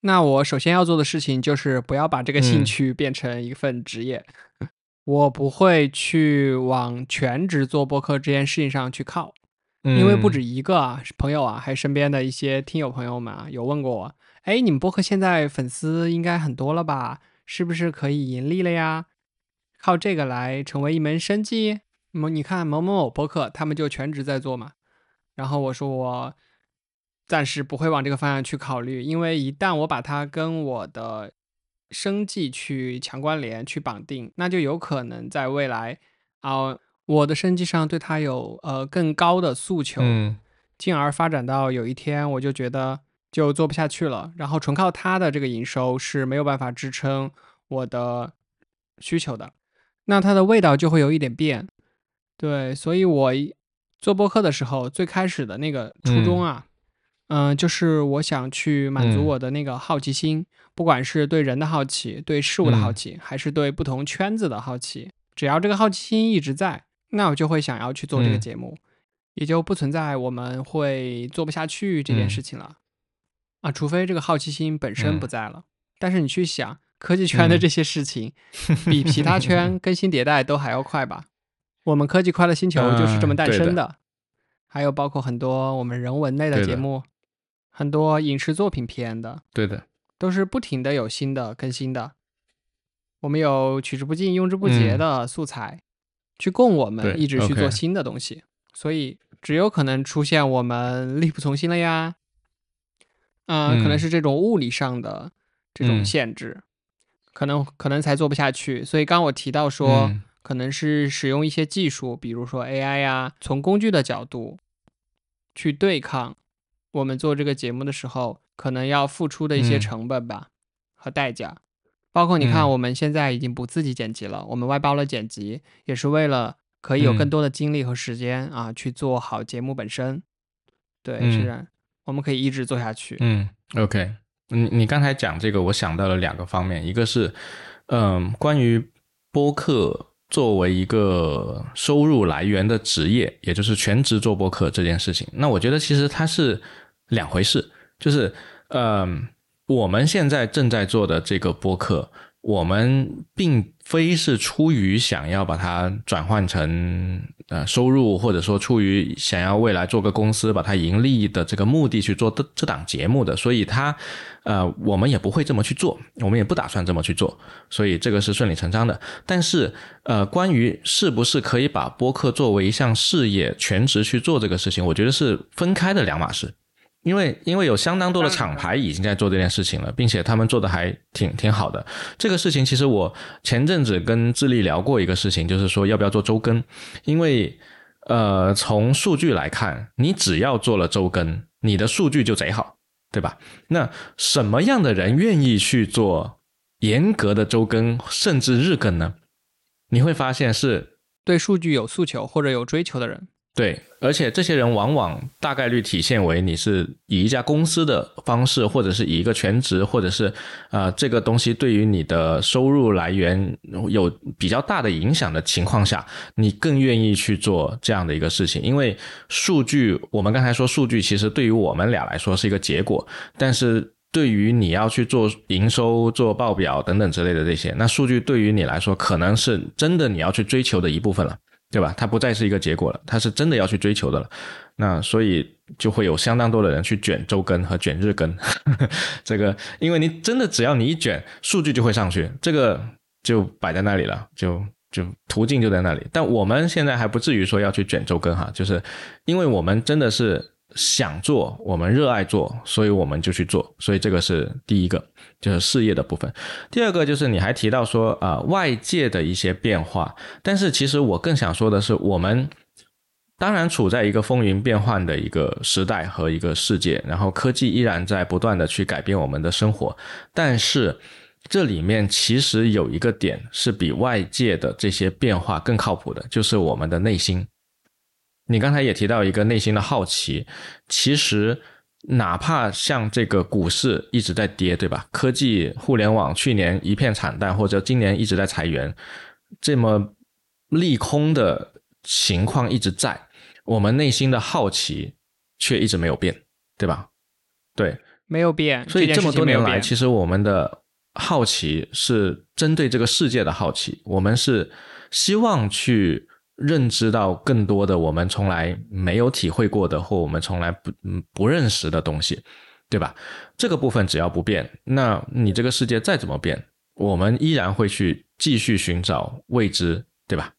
那我首先要做的事情就是不要把这个兴趣变成一份职业。[LAUGHS] 我不会去往全职做播客这件事情上去靠。因为不止一个啊，朋友啊，还身边的一些听友朋友们啊，有问过我，哎，你们播客现在粉丝应该很多了吧？是不是可以盈利了呀？靠这个来成为一门生计？某你看某某某播客，他们就全职在做嘛。然后我说我暂时不会往这个方向去考虑，因为一旦我把它跟我的生计去强关联、去绑定，那就有可能在未来啊。我的生计上对他有呃更高的诉求，
嗯，
进而发展到有一天我就觉得就做不下去了，然后纯靠他的这个营收是没有办法支撑我的需求的，那它的味道就会有一点变，对，所以我做播客的时候最开始的那个初衷啊，嗯，就是我想去满足我的那个好奇心，不管是对人的好奇，对事物的好奇，还是对不同圈子的好奇，只要这个好奇心一直在。那我就会想要去做这个节目，也就不存在我们会做不下去这件事情了啊，除非这个好奇心本身不在了。但是你去想，科技圈的这些事情，比其他圈 [LAUGHS] 更新迭代都还要快吧？我们科技快乐星球就是这么诞生的。还有包括很多我们人文类的节目，很多影视作品片的，
对的，
都是不停的有新的更新的。我们有取之不尽、用之不竭的素材。去供我们一直去做新的东西，所以只有可能出现我们力不从心了呀。嗯，可能是这种物理上的这种限制，可能可能才做不下去。所以刚我提到说，可能是使用一些技术，比如说 AI 呀，从工具的角度去对抗我们做这个节目的时候，可能要付出的一些成本吧和代价。包括你看，我们现在已经不自己剪辑了，我们外包了剪辑，也是为了可以有更多的精力和时间啊，去做好节目本身。对，是，我们可以一直做下去。
嗯，OK，你你刚才讲这个，我想到了两个方面，一个是，嗯，关于播客作为一个收入来源的职业，也就是全职做播客这件事情，那我觉得其实它是两回事，就是，嗯。我们现在正在做的这个播客，我们并非是出于想要把它转换成呃收入，或者说出于想要未来做个公司把它盈利的这个目的去做这这档节目的，所以它呃我们也不会这么去做，我们也不打算这么去做，所以这个是顺理成章的。但是呃，关于是不是可以把播客作为一项事业全职去做这个事情，我觉得是分开的两码事。因为因为有相当多的厂牌已经在做这件事情了，并且他们做的还挺挺好的。这个事情其实我前阵子跟智利聊过一个事情，就是说要不要做周更。因为呃，从数据来看，你只要做了周更，你的数据就贼好，对吧？那什么样的人愿意去做严格的周更，甚至日更呢？你会发现是
对数据有诉求或者有追求的人。
对，而且这些人往往大概率体现为你是以一家公司的方式，或者是以一个全职，或者是呃这个东西对于你的收入来源有比较大的影响的情况下，你更愿意去做这样的一个事情。因为数据，我们刚才说数据其实对于我们俩来说是一个结果，但是对于你要去做营收、做报表等等之类的这些，那数据对于你来说可能是真的你要去追求的一部分了。对吧？它不再是一个结果了，它是真的要去追求的了。那所以就会有相当多的人去卷周更和卷日更。[LAUGHS] 这个，因为你真的只要你一卷，数据就会上去，这个就摆在那里了，就就途径就在那里。但我们现在还不至于说要去卷周更哈，就是因为我们真的是。想做，我们热爱做，所以我们就去做。所以这个是第一个，就是事业的部分。第二个就是你还提到说，啊，外界的一些变化。但是其实我更想说的是，我们当然处在一个风云变幻的一个时代和一个世界，然后科技依然在不断的去改变我们的生活。但是这里面其实有一个点是比外界的这些变化更靠谱的，就是我们的内心。你刚才也提到一个内心的好奇，其实哪怕像这个股市一直在跌，对吧？科技、互联网去年一片惨淡，或者今年一直在裁员，这么利空的情况一直在，我们内心的好奇却一直没有变，对吧？对，
没有变。
所以这么多年来，其实我们的好奇是针对这个世界的好奇，我们是希望去。认知到更多的我们从来没有体会过的或我们从来不不认识的东西，对吧？这个部分只要不变，那你这个世界再怎么变，我们依然会去继续寻找未知，对吧？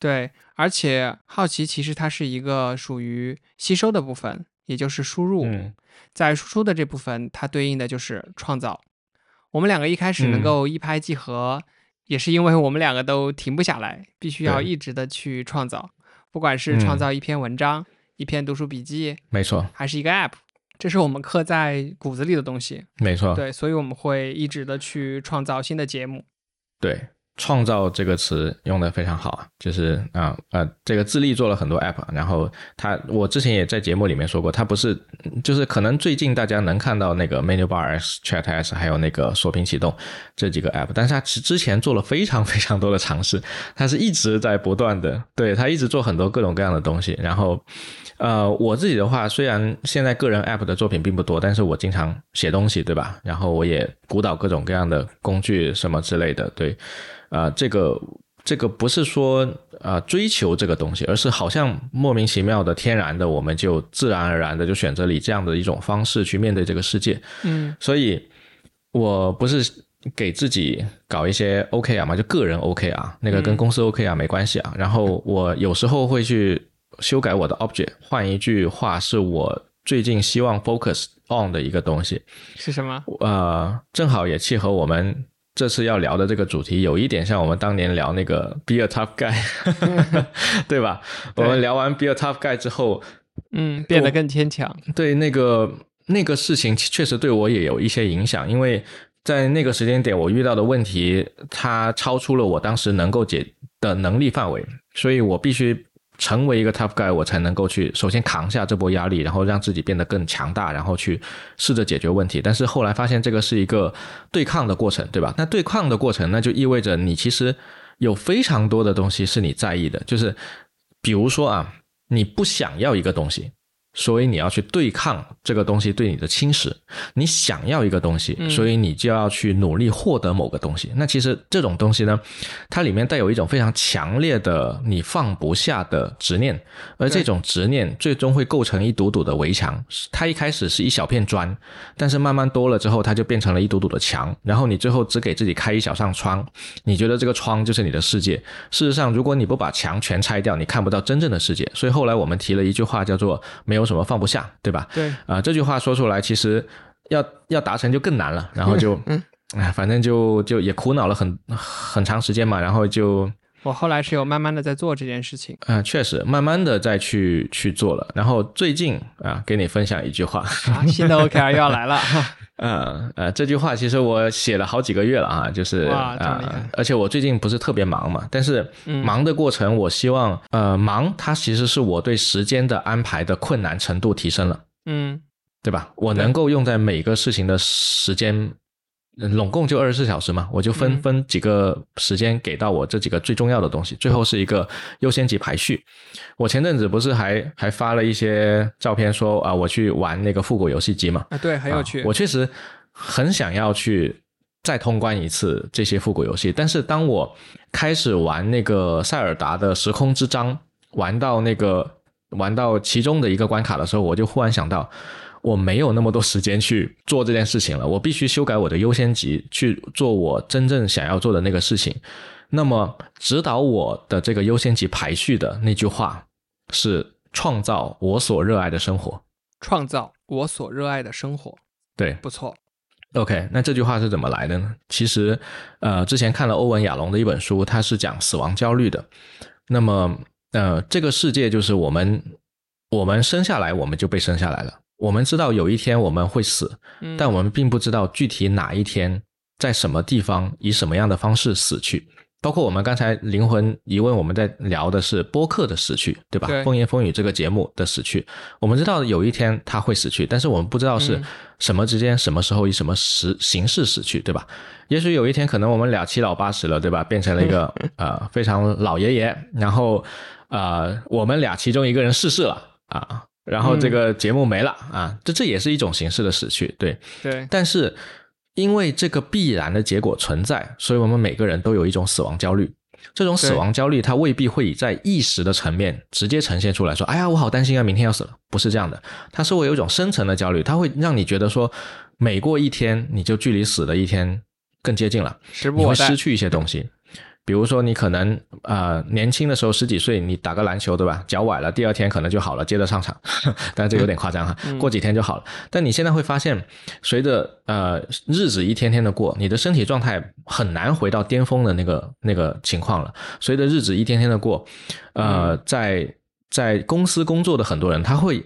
对，而且好奇其实它是一个属于吸收的部分，也就是输入，在输出的这部分，它对应的就是创造。我们两个一开始能够一拍即合。也是因为我们两个都停不下来，必须要一直的去创造，不管是创造一篇文章、一篇读书笔记，
没错，
还是一个 App，这是我们刻在骨子里的东西，
没错，
对，所以我们会一直的去创造新的节目，
对。创造这个词用的非常好，就是啊呃，这个自立做了很多 app，然后他我之前也在节目里面说过，他不是就是可能最近大家能看到那个 Menu Bar S Chat S 还有那个锁屏启动这几个 app，但是他之之前做了非常非常多的尝试，他是一直在不断的，对他一直做很多各种各样的东西，然后呃我自己的话，虽然现在个人 app 的作品并不多，但是我经常写东西，对吧？然后我也鼓捣各种各样的工具什么之类的，对。啊，这个这个不是说啊追求这个东西，而是好像莫名其妙的、天然的，我们就自然而然的就选择以这样的一种方式去面对这个世界。
嗯，
所以我不是给自己搞一些 OK 啊嘛，就个人 OK 啊那个跟公司 OK 啊没关系啊。然后我有时候会去修改我的 object，换一句话是我最近希望 focus on 的一个东西
是什么？
呃，正好也契合我们。这次要聊的这个主题有一点像我们当年聊那个 Be a Tough Guy，[LAUGHS] 对吧？我们聊完 Be a Tough Guy 之后，
嗯，变得更坚强。
对，那个那个事情确实对我也有一些影响，因为在那个时间点我遇到的问题，它超出了我当时能够解的能力范围，所以我必须。成为一个 tough guy，我才能够去首先扛下这波压力，然后让自己变得更强大，然后去试着解决问题。但是后来发现这个是一个对抗的过程，对吧？那对抗的过程，那就意味着你其实有非常多的东西是你在意的，就是比如说啊，你不想要一个东西。所以你要去对抗这个东西对你的侵蚀，你想要一个东西，所以你就要去努力获得某个东西。那其实这种东西呢，它里面带有一种非常强烈的你放不下的执念，而这种执念最终会构成一堵堵的围墙。它一开始是一小片砖，但是慢慢多了之后，它就变成了一堵堵的墙。然后你最后只给自己开一小扇窗，你觉得这个窗就是你的世界。事实上，如果你不把墙全拆掉，你看不到真正的世界。所以后来我们提了一句话，叫做“没有”。什么放不下，对吧？
对
啊，这句话说出来，其实要要达成就更难了。然后就，哎，反正就就也苦恼了很很长时间嘛。然后就，
我后来是有慢慢的在做这件事情。
嗯，确实，慢慢的再去去做了。然后最近啊，给你分享一句话，
新的 OKR 又要来了。[LAUGHS]
呃呃，这句话其实我写了好几个月了啊，就是
啊，
而且我最近不是特别忙嘛，但是忙的过程，我希望呃忙，它其实是我对时间的安排的困难程度提升了，
嗯，
对吧？我能够用在每个事情的时间。拢共就二十四小时嘛，我就分分几个时间给到我这几个最重要的东西，最后是一个优先级排序。我前阵子不是还还发了一些照片，说啊，我去玩那个复古游戏机嘛，
啊，对，很有趣。
我确实很想要去再通关一次这些复古游戏，但是当我开始玩那个塞尔达的时空之章，玩到那个玩到其中的一个关卡的时候，我就忽然想到。我没有那么多时间去做这件事情了，我必须修改我的优先级去做我真正想要做的那个事情。那么指导我的这个优先级排序的那句话是：创造我所热爱的生活。
创造我所热爱的生活，
对，
不错。
OK，那这句话是怎么来的呢？其实，呃，之前看了欧文亚龙的一本书，他是讲死亡焦虑的。那么，呃，这个世界就是我们，我们生下来我们就被生下来了。我们知道有一天我们会死，但我们并不知道具体哪一天，在什么地方，以什么样的方式死去。包括我们刚才灵魂疑问，我们在聊的是播客的死去，对吧？风言风语这个节目的死去，我们知道有一天他会死去，但是我们不知道是什么之间、什么时候、以什么时形式死去，对吧？也许有一天，可能我们俩七老八十了，对吧？变成了一个 [LAUGHS] 呃非常老爷爷，然后呃我们俩其中一个人逝世了啊。然后这个节目没了啊，这这也是一种形式的死去，对
对。
但是因为这个必然的结果存在，所以我们每个人都有一种死亡焦虑。这种死亡焦虑，它未必会在意识的层面直接呈现出来，说：“哎呀，我好担心啊，明天要死了。”不是这样的，它是会有一种深层的焦虑，它会让你觉得说，每过一天，你就距离死的一天更接近了，你会失去一些东西。比如说，你可能呃年轻的时候十几岁，你打个篮球，对吧？脚崴了，第二天可能就好了，接着上场。[LAUGHS] 但这有点夸张哈，过几天就好了。但你现在会发现，随着呃日子一天天的过，你的身体状态很难回到巅峰的那个那个情况了。随着日子一天天的过，呃，在在公司工作的很多人，他会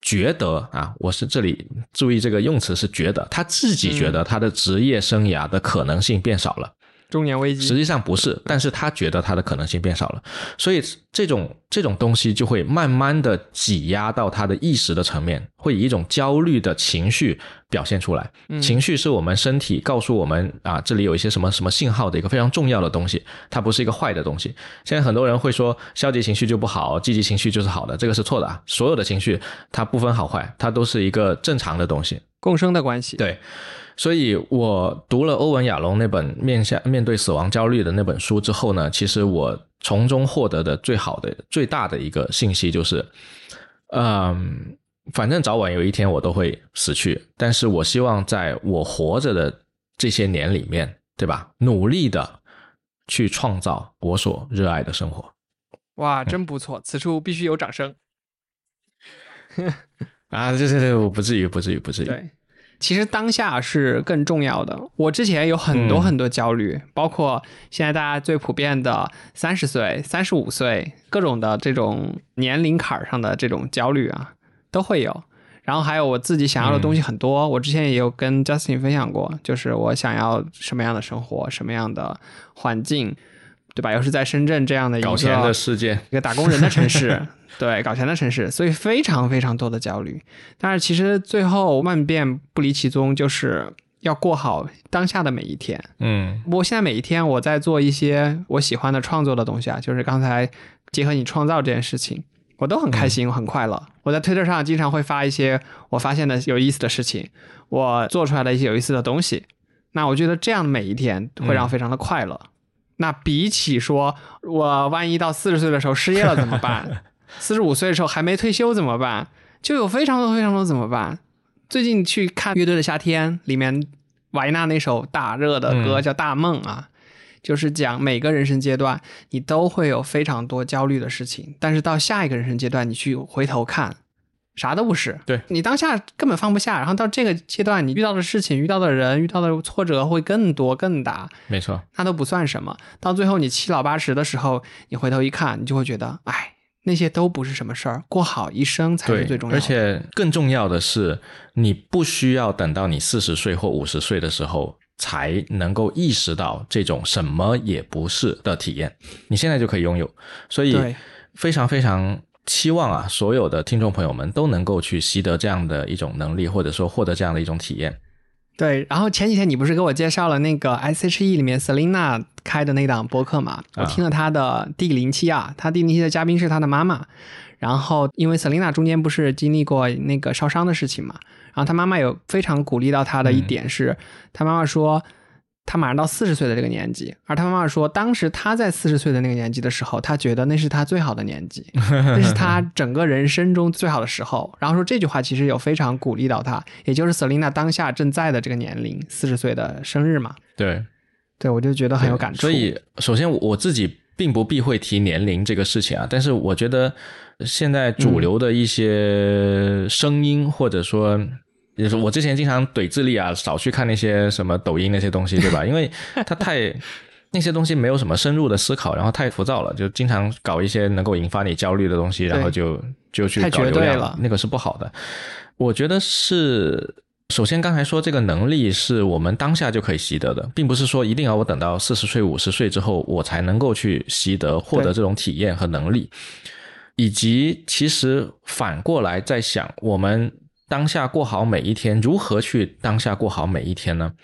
觉得啊，我是这里注意这个用词是觉得，他自己觉得他的职业生涯的可能性变少了。
中年危机
实际上不是，但是他觉得他的可能性变少了，所以这种这种东西就会慢慢的挤压到他的意识的层面，会以一种焦虑的情绪表现出来。情绪是我们身体告诉我们啊，这里有一些什么什么信号的一个非常重要的东西，它不是一个坏的东西。现在很多人会说消极情绪就不好，积极情绪就是好的，这个是错的啊。所有的情绪它不分好坏，它都是一个正常的东西，
共生的关系。
对。所以我读了欧文亚龙那本面向面对死亡焦虑的那本书之后呢，其实我从中获得的最好的、最大的一个信息就是，嗯，反正早晚有一天我都会死去，但是我希望在我活着的这些年里面，对吧？努力的去创造我所热爱的生活。
哇，真不错！[LAUGHS] 此处必须有掌声。[LAUGHS]
啊，这这这，我不至于，不至于，不至于。
对。其实当下是更重要的。我之前有很多很多焦虑，包括现在大家最普遍的三十岁、三十五岁各种的这种年龄坎上的这种焦虑啊，都会有。然后还有我自己想要的东西很多，我之前也有跟 Justin 分享过，就是我想要什么样的生活，什么样的环境，对吧？又是在深圳这样的一个
世界，
一个打工人的城市。[LAUGHS] 对，搞钱的城市，所以非常非常多的焦虑。但是其实最后万变不离其宗，就是要过好当下的每一天。
嗯，
我现在每一天我在做一些我喜欢的创作的东西啊，就是刚才结合你创造这件事情，我都很开心，我很快乐。我在推特上经常会发一些我发现的有意思的事情，我做出来的一些有意思的东西。那我觉得这样的每一天会让非常的快乐。那比起说我万一到四十岁的时候失业了怎么办？四十五岁的时候还没退休怎么办？就有非常多非常多怎么办？最近去看乐队的夏天，里面瓦纳那首大热的歌叫《大梦》啊，就是讲每个人生阶段你都会有非常多焦虑的事情，但是到下一个人生阶段你去回头看，啥都不是。
对
你当下根本放不下，然后到这个阶段你遇到的事情、遇到的人、遇到的挫折会更多更大。
没错，
那都不算什么。到最后你七老八十的时候，你回头一看，你就会觉得，哎。那些都不是什么事儿，过好一生才是最重要的。
而且更重要的是，你不需要等到你四十岁或五十岁的时候才能够意识到这种什么也不是的体验，你现在就可以拥有。所以非常非常期望啊，所有的听众朋友们都能够去习得这样的一种能力，或者说获得这样的一种体验。
对，然后前几天你不是给我介绍了那个 S H E 里面 Selina 开的那档播客嘛？我听了她的第零期啊，她第零期的嘉宾是她的妈妈。然后因为 Selina 中间不是经历过那个烧伤的事情嘛，然后她妈妈有非常鼓励到她的一点是，她妈妈说。他马上到四十岁的这个年纪，而他妈妈说，当时他在四十岁的那个年纪的时候，他觉得那是他最好的年纪，[LAUGHS] 那是他整个人生中最好的时候。然后说这句话其实有非常鼓励到他，也就是 Selina 当下正在的这个年龄，四十岁的生日嘛。
对，
对我就觉得很有感触。
所以，首先我自己并不避讳提年龄这个事情啊，但是我觉得现在主流的一些声音或者说。就是我之前经常怼智力啊，少去看那些什么抖音那些东西，对吧？因为它太那些东西没有什么深入的思考，然后太浮躁了，就经常搞一些能够引发你焦虑的东西，然后就就去搞流量，那个是不好的。我觉得是，首先刚才说这个能力是我们当下就可以习得的，并不是说一定要我等到四十岁、五十岁之后我才能够去习得、获得这种体验和能力，以及其实反过来在想我们。当下过好每一天，如何去当下过好每一天呢？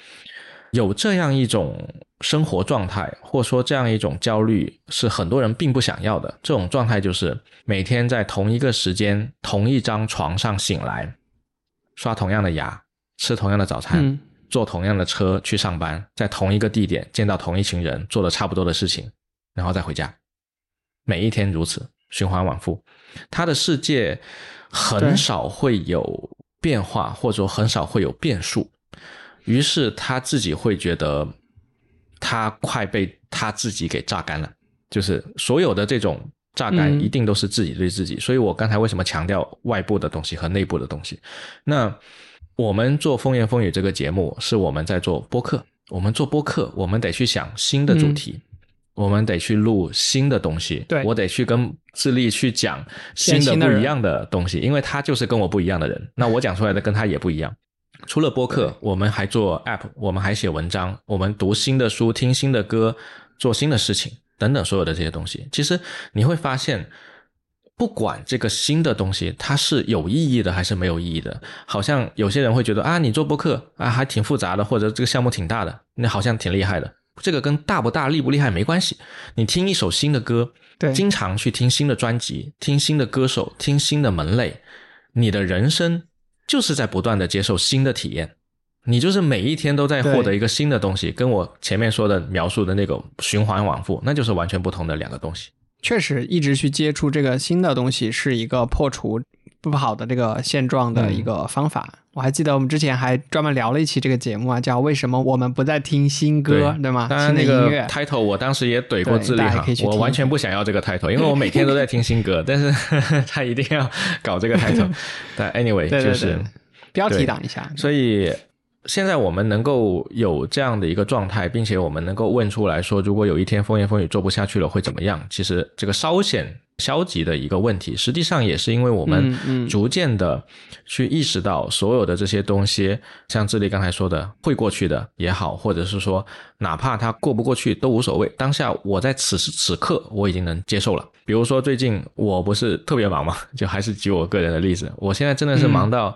有这样一种生活状态，或者说这样一种焦虑，是很多人并不想要的。这种状态就是每天在同一个时间、同一张床上醒来，刷同样的牙，吃同样的早餐，坐同样的车去上班，在同一个地点见到同一群人，做了差不多的事情，然后再回家。每一天如此循环往复，他的世界很少会有。变化或者说很少会有变数，于是他自己会觉得他快被他自己给榨干了，就是所有的这种榨干一定都是自己对自己。所以我刚才为什么强调外部的东西和内部的东西？那我们做风言风语这个节目是我们在做播客，我们做播客，我们得去想新的主题。我们得去录新的东西，
对
我得去跟智利去讲新的不一样的东西，因为他就是跟我不一样的人，那我讲出来的跟他也不一样。除了播客，我们还做 App，我们还写文章，我们读新的书，听新的歌，做新的事情等等，所有的这些东西，其实你会发现，不管这个新的东西它是有意义的还是没有意义的，好像有些人会觉得啊，你做播客啊还挺复杂的，或者这个项目挺大的，那好像挺厉害的。这个跟大不大、厉不厉害没关系。你听一首新的歌，
对，
经常去听新的专辑，听新的歌手，听新的门类，你的人生就是在不断的接受新的体验。你就是每一天都在获得一个新的东西，跟我前面说的描述的那种循环往复，那就是完全不同的两个东西。
确实，一直去接触这个新的东西是一个破除。不好的这个现状的一个方法，我还记得我们之前还专门聊了一期这个节目啊，叫为什么我们不再听新歌，对。吗？
当然，那个 title 我当时也怼过智力哈，我完全不想要这个 title，因为我每天都在听新歌，[LAUGHS] 但是他一定要搞这个 title。[LAUGHS] 但 anyway，就是
标题党一下。
所以现在我们能够有这样的一个状态，并且我们能够问出来说，如果有一天风言风语做不下去了会怎么样？其实这个稍显。消极的一个问题，实际上也是因为我们逐渐的去意识到，所有的这些东西，像智利刚才说的，会过去的也好，或者是说，哪怕它过不过去都无所谓。当下我在此时此刻我已经能接受了。比如说最近我不是特别忙嘛，就还是举我个人的例子，我现在真的是忙到。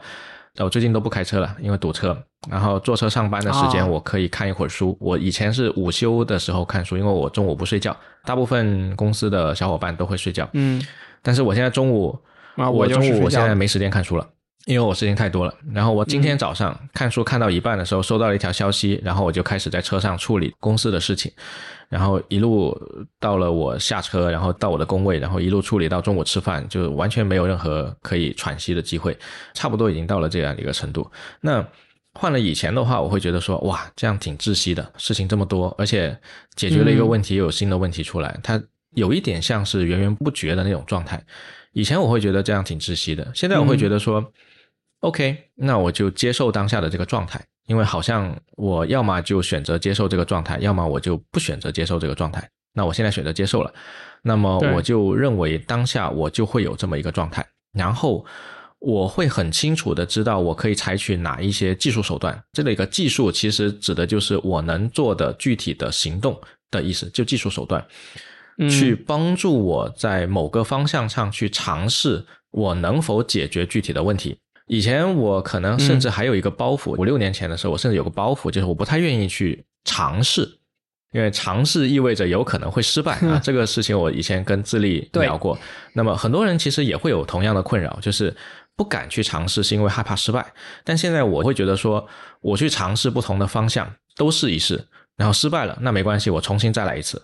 我最近都不开车了，因为堵车。然后坐车上班的时间，我可以看一会儿书。我以前是午休的时候看书，因为我中午不睡觉。大部分公司的小伙伴都会睡觉。
嗯。
但是我现在中午，啊我中午我现在没时间看书了，因为我事情太多了。然后我今天早上看书看到一半的时候，收到了一条消息，然后我就开始在车上处理公司的事情。然后一路到了我下车，然后到我的工位，然后一路处理到中午吃饭，就完全没有任何可以喘息的机会，差不多已经到了这样一个程度。那换了以前的话，我会觉得说，哇，这样挺窒息的，事情这么多，而且解决了一个问题，又有新的问题出来，它有一点像是源源不绝的那种状态。以前我会觉得这样挺窒息的，现在我会觉得说，OK，那我就接受当下的这个状态。因为好像我要么就选择接受这个状态，要么我就不选择接受这个状态。那我现在选择接受了，那么我就认为当下我就会有这么一个状态，然后我会很清楚的知道我可以采取哪一些技术手段。这里一个技术其实指的就是我能做的具体的行动的意思，就技术手段，去帮助我在某个方向上去尝试我能否解决具体的问题。以前我可能甚至还有一个包袱，五六年前的时候，我甚至有个包袱，就是我不太愿意去尝试，因为尝试意味着有可能会失败 [LAUGHS] 啊。这个事情我以前跟自立聊过。那么很多人其实也会有同样的困扰，就是不敢去尝试，是因为害怕失败。但现在我会觉得说，我去尝试不同的方向，都试一试，然后失败了，那没关系，我重新再来一次。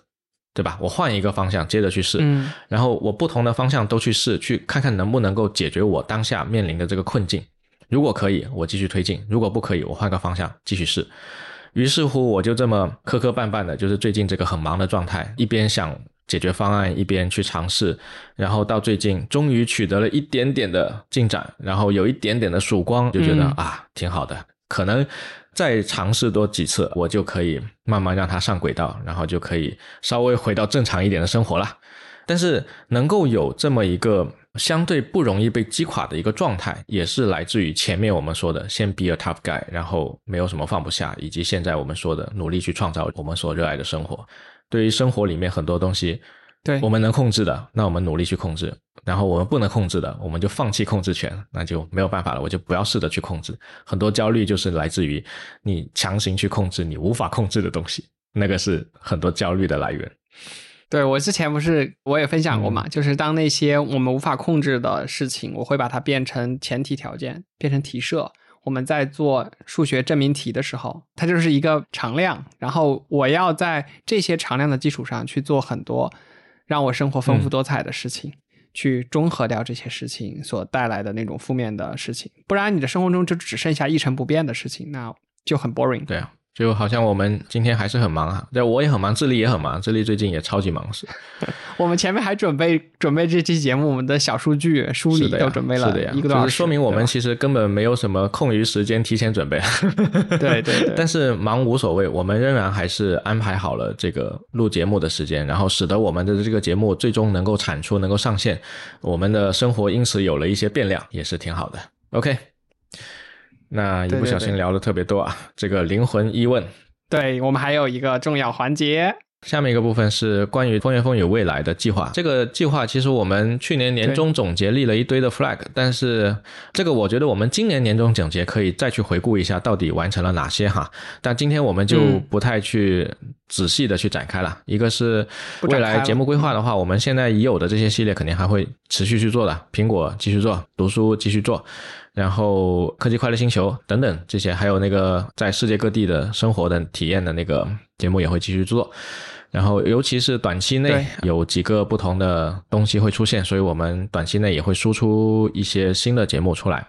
对吧？我换一个方向，接着去试，然后我不同的方向都去试，去看看能不能够解决我当下面临的这个困境。如果可以，我继续推进；如果不可以，我换个方向继续试。于是乎，我就这么磕磕绊绊的，就是最近这个很忙的状态，一边想解决方案，一边去尝试，然后到最近终于取得了一点点的进展，然后有一点点的曙光，就觉得啊，挺好的，可能。再尝试多几次，我就可以慢慢让它上轨道，然后就可以稍微回到正常一点的生活了。但是能够有这么一个相对不容易被击垮的一个状态，也是来自于前面我们说的先 be a tough guy，然后没有什么放不下，以及现在我们说的努力去创造我们所热爱的生活。对于生活里面很多东西。
对，
我们能控制的，那我们努力去控制；然后我们不能控制的，我们就放弃控制权，那就没有办法了。我就不要试着去控制。很多焦虑就是来自于你强行去控制你无法控制的东西，那个是很多焦虑的来源。
对我之前不是我也分享过嘛，就是当那些我们无法控制的事情，我会把它变成前提条件，变成提设。我们在做数学证明题的时候，它就是一个常量，然后我要在这些常量的基础上去做很多。让我生活丰富多彩的事情，去中和掉这些事情所带来的那种负面的事情，不然你的生活中就只剩下一成不变的事情，那就很 boring。
对啊。就好像我们今天还是很忙啊，对，我也很忙，智利也很忙，智利最近也超级忙是。[LAUGHS]
我们前面还准备准备这期节目，我们的小数据梳理都准备了一个多小
时，说明我们其实根本没有什么空余时间提前准备。[LAUGHS]
对对。
但是忙无所谓，我们仍然还是安排好了这个录节目的时间，然后使得我们的这个节目最终能够产出，能够上线，我们的生活因此有了一些变量，也是挺好的。OK。那一不小心聊的特别多啊，这个灵魂疑问，
对我们还有一个重要环节。
下面一个部分是关于风言风语未来的计划。这个计划其实我们去年年终总结立了一堆的 flag，但是这个我觉得我们今年年终总结可以再去回顾一下，到底完成了哪些哈。但今天我们就不太去仔细的去展开了。一个是未来节目规划的话，我们现在已有的这些系列肯定还会持续去做的，苹果继续做，读书继续做。然后科技快乐星球等等这些，还有那个在世界各地的生活的体验的那个节目也会继续做。然后尤其是短期内有几个不同的东西会出现，所以我们短期内也会输出一些新的节目出来。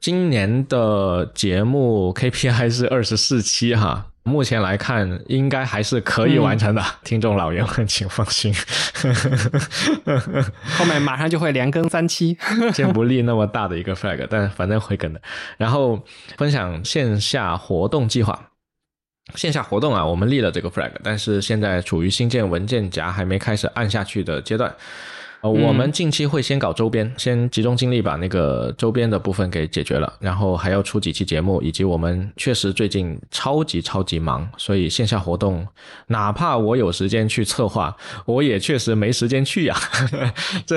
今年的节目 KPI 是二十四期哈。目前来看，应该还是可以完成的。听众老爷们，请放心。[LAUGHS]
后面马上就会连更三期，[LAUGHS]
先不立那么大的一个 flag，但反正会更的。然后分享线下活动计划。线下活动啊，我们立了这个 flag，但是现在处于新建文件夹还没开始按下去的阶段。呃，我们近期会先搞周边，先集中精力把那个周边的部分给解决了，然后还要出几期节目，以及我们确实最近超级超级忙，所以线下活动，哪怕我有时间去策划，我也确实没时间去呀。[LAUGHS] 这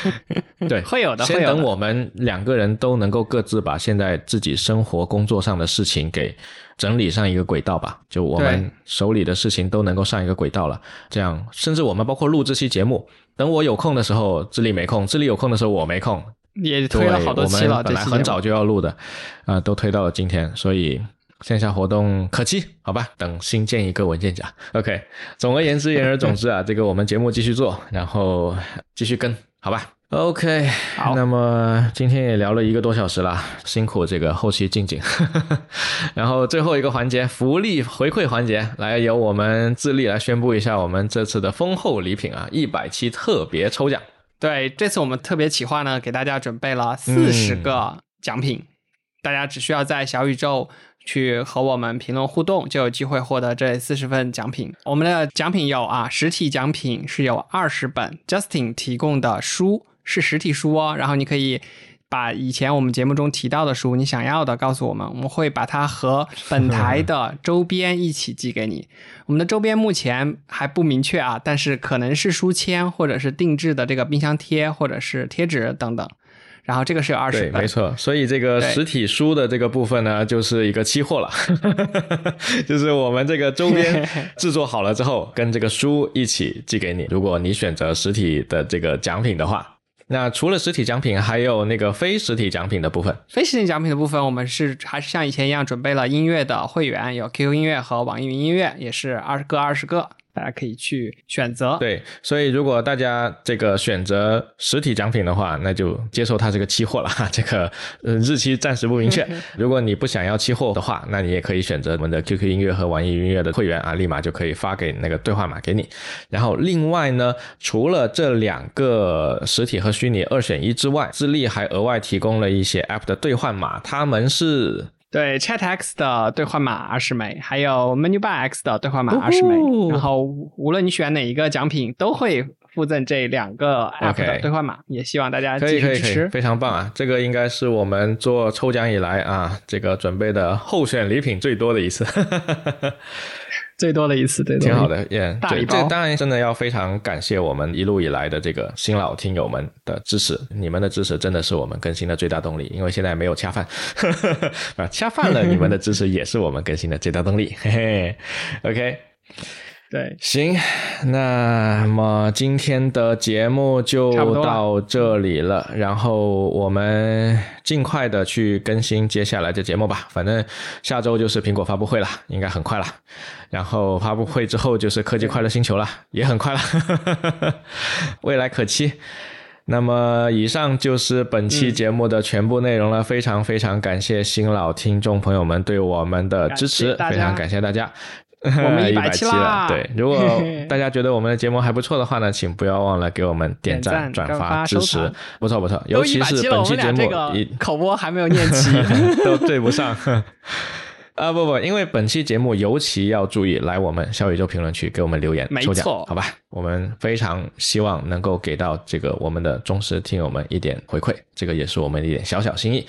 [LAUGHS] 对
会有的，
先等我们两个人都能够各自把现在自己生活工作上的事情给整理上一个轨道吧，就我们手里的事情都能够上一个轨道了，这样甚至我们包括录这期节目。等我有空的时候，智力没空；智力有空的时候，我没空。
也推了好多期了，
本来很早就要录的，啊，都推到了今天。所以线下活动可期，好吧？等新建一个文件夹。OK。总而言之，言而总之啊，这个我们节目继续做，然后继续跟，好吧？OK，
好，
那么今天也聊了一个多小时了，辛苦这个后期静静。[LAUGHS] 然后最后一个环节，福利回馈环节，来由我们自立来宣布一下我们这次的丰厚礼品啊，一百期特别抽奖。
对，这次我们特别企划呢，给大家准备了四十个奖品，大家只需要在小宇宙。去和我们评论互动，就有机会获得这四十份奖品。我们的奖品有啊，实体奖品是有二十本 Justin 提供的书，是实体书哦。然后你可以把以前我们节目中提到的书，你想要的告诉我们，我们会把它和本台的 [LAUGHS] 周边一起寄给你。我们的周边目前还不明确啊，但是可能是书签，或者是定制的这个冰箱贴，或者是贴纸等等。然后这个是有二十
本，没错。所以这个实体书的这个部分呢，就是一个期货了，[LAUGHS] 就是我们这个周边 [LAUGHS] 制作好了之后，跟这个书一起寄给你。如果你选择实体的这个奖品的话，那除了实体奖品，还有那个非实体奖品的部分。
非实体奖品的部分，我们是还是像以前一样准备了音乐的会员，有 QQ 音乐和网易云音乐，也是二十个二十个。大家可以去选择，
对，所以如果大家这个选择实体奖品的话，那就接受它这个期货了哈，这个呃日期暂时不明确。如果你不想要期货的话，那你也可以选择我们的 QQ 音乐和网易云音乐的会员啊，立马就可以发给那个兑换码给你。然后另外呢，除了这两个实体和虚拟二选一之外，智利还额外提供了一些 App 的兑换码，他们是。
对，ChatX 的兑换码二十枚，还有 MenuBuyX 的兑换码二十枚，然后无论你选哪一个奖品，都会附赠这两个 App 的兑换码。也希望大家继续支持，
非常棒啊！这个应该是我们做抽奖以来啊，这个准备的候选礼品最多的一次。
最多的一次，对，
挺好的，耶！
对，
这当然真的要非常感谢我们一路以来的这个新老听友们的支持，你们的支持真的是我们更新的最大动力。因为现在没有恰饭，啊，[LAUGHS] 恰饭了，你们的支持也是我们更新的最大动力。嘿嘿，OK。
对，
行，那么今天的节目就到这里了。然后我们尽快的去更新接下来的节目吧。反正下周就是苹果发布会了，应该很快了。然后发布会之后就是科技快乐星球了，也很快了，[LAUGHS] 未来可期。那么以上就是本期节目的全部内容了。非常非常感谢新老听众朋友们对我们的支持，非常感谢大家。[LAUGHS]
我们
一百
期
了，对。如果 [LAUGHS] 大家觉得我们的节目还不错的话呢，请不要忘了给我们
点
赞、
转
发、支持，不错不错。尤其是本期节目，[LAUGHS]
口播还没有念齐，
都对不上。啊不不，因为本期节目尤其要注意来我们小宇宙评论区给我们留言抽奖，好吧？我们非常希望能够给到这个我们的忠实听友们一点回馈，这个也是我们的一点小小心意。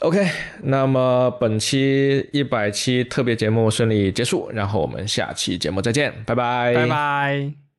OK，那么本期一百期特别节目顺利结束，然后我们下期节目再见，拜拜，
拜拜。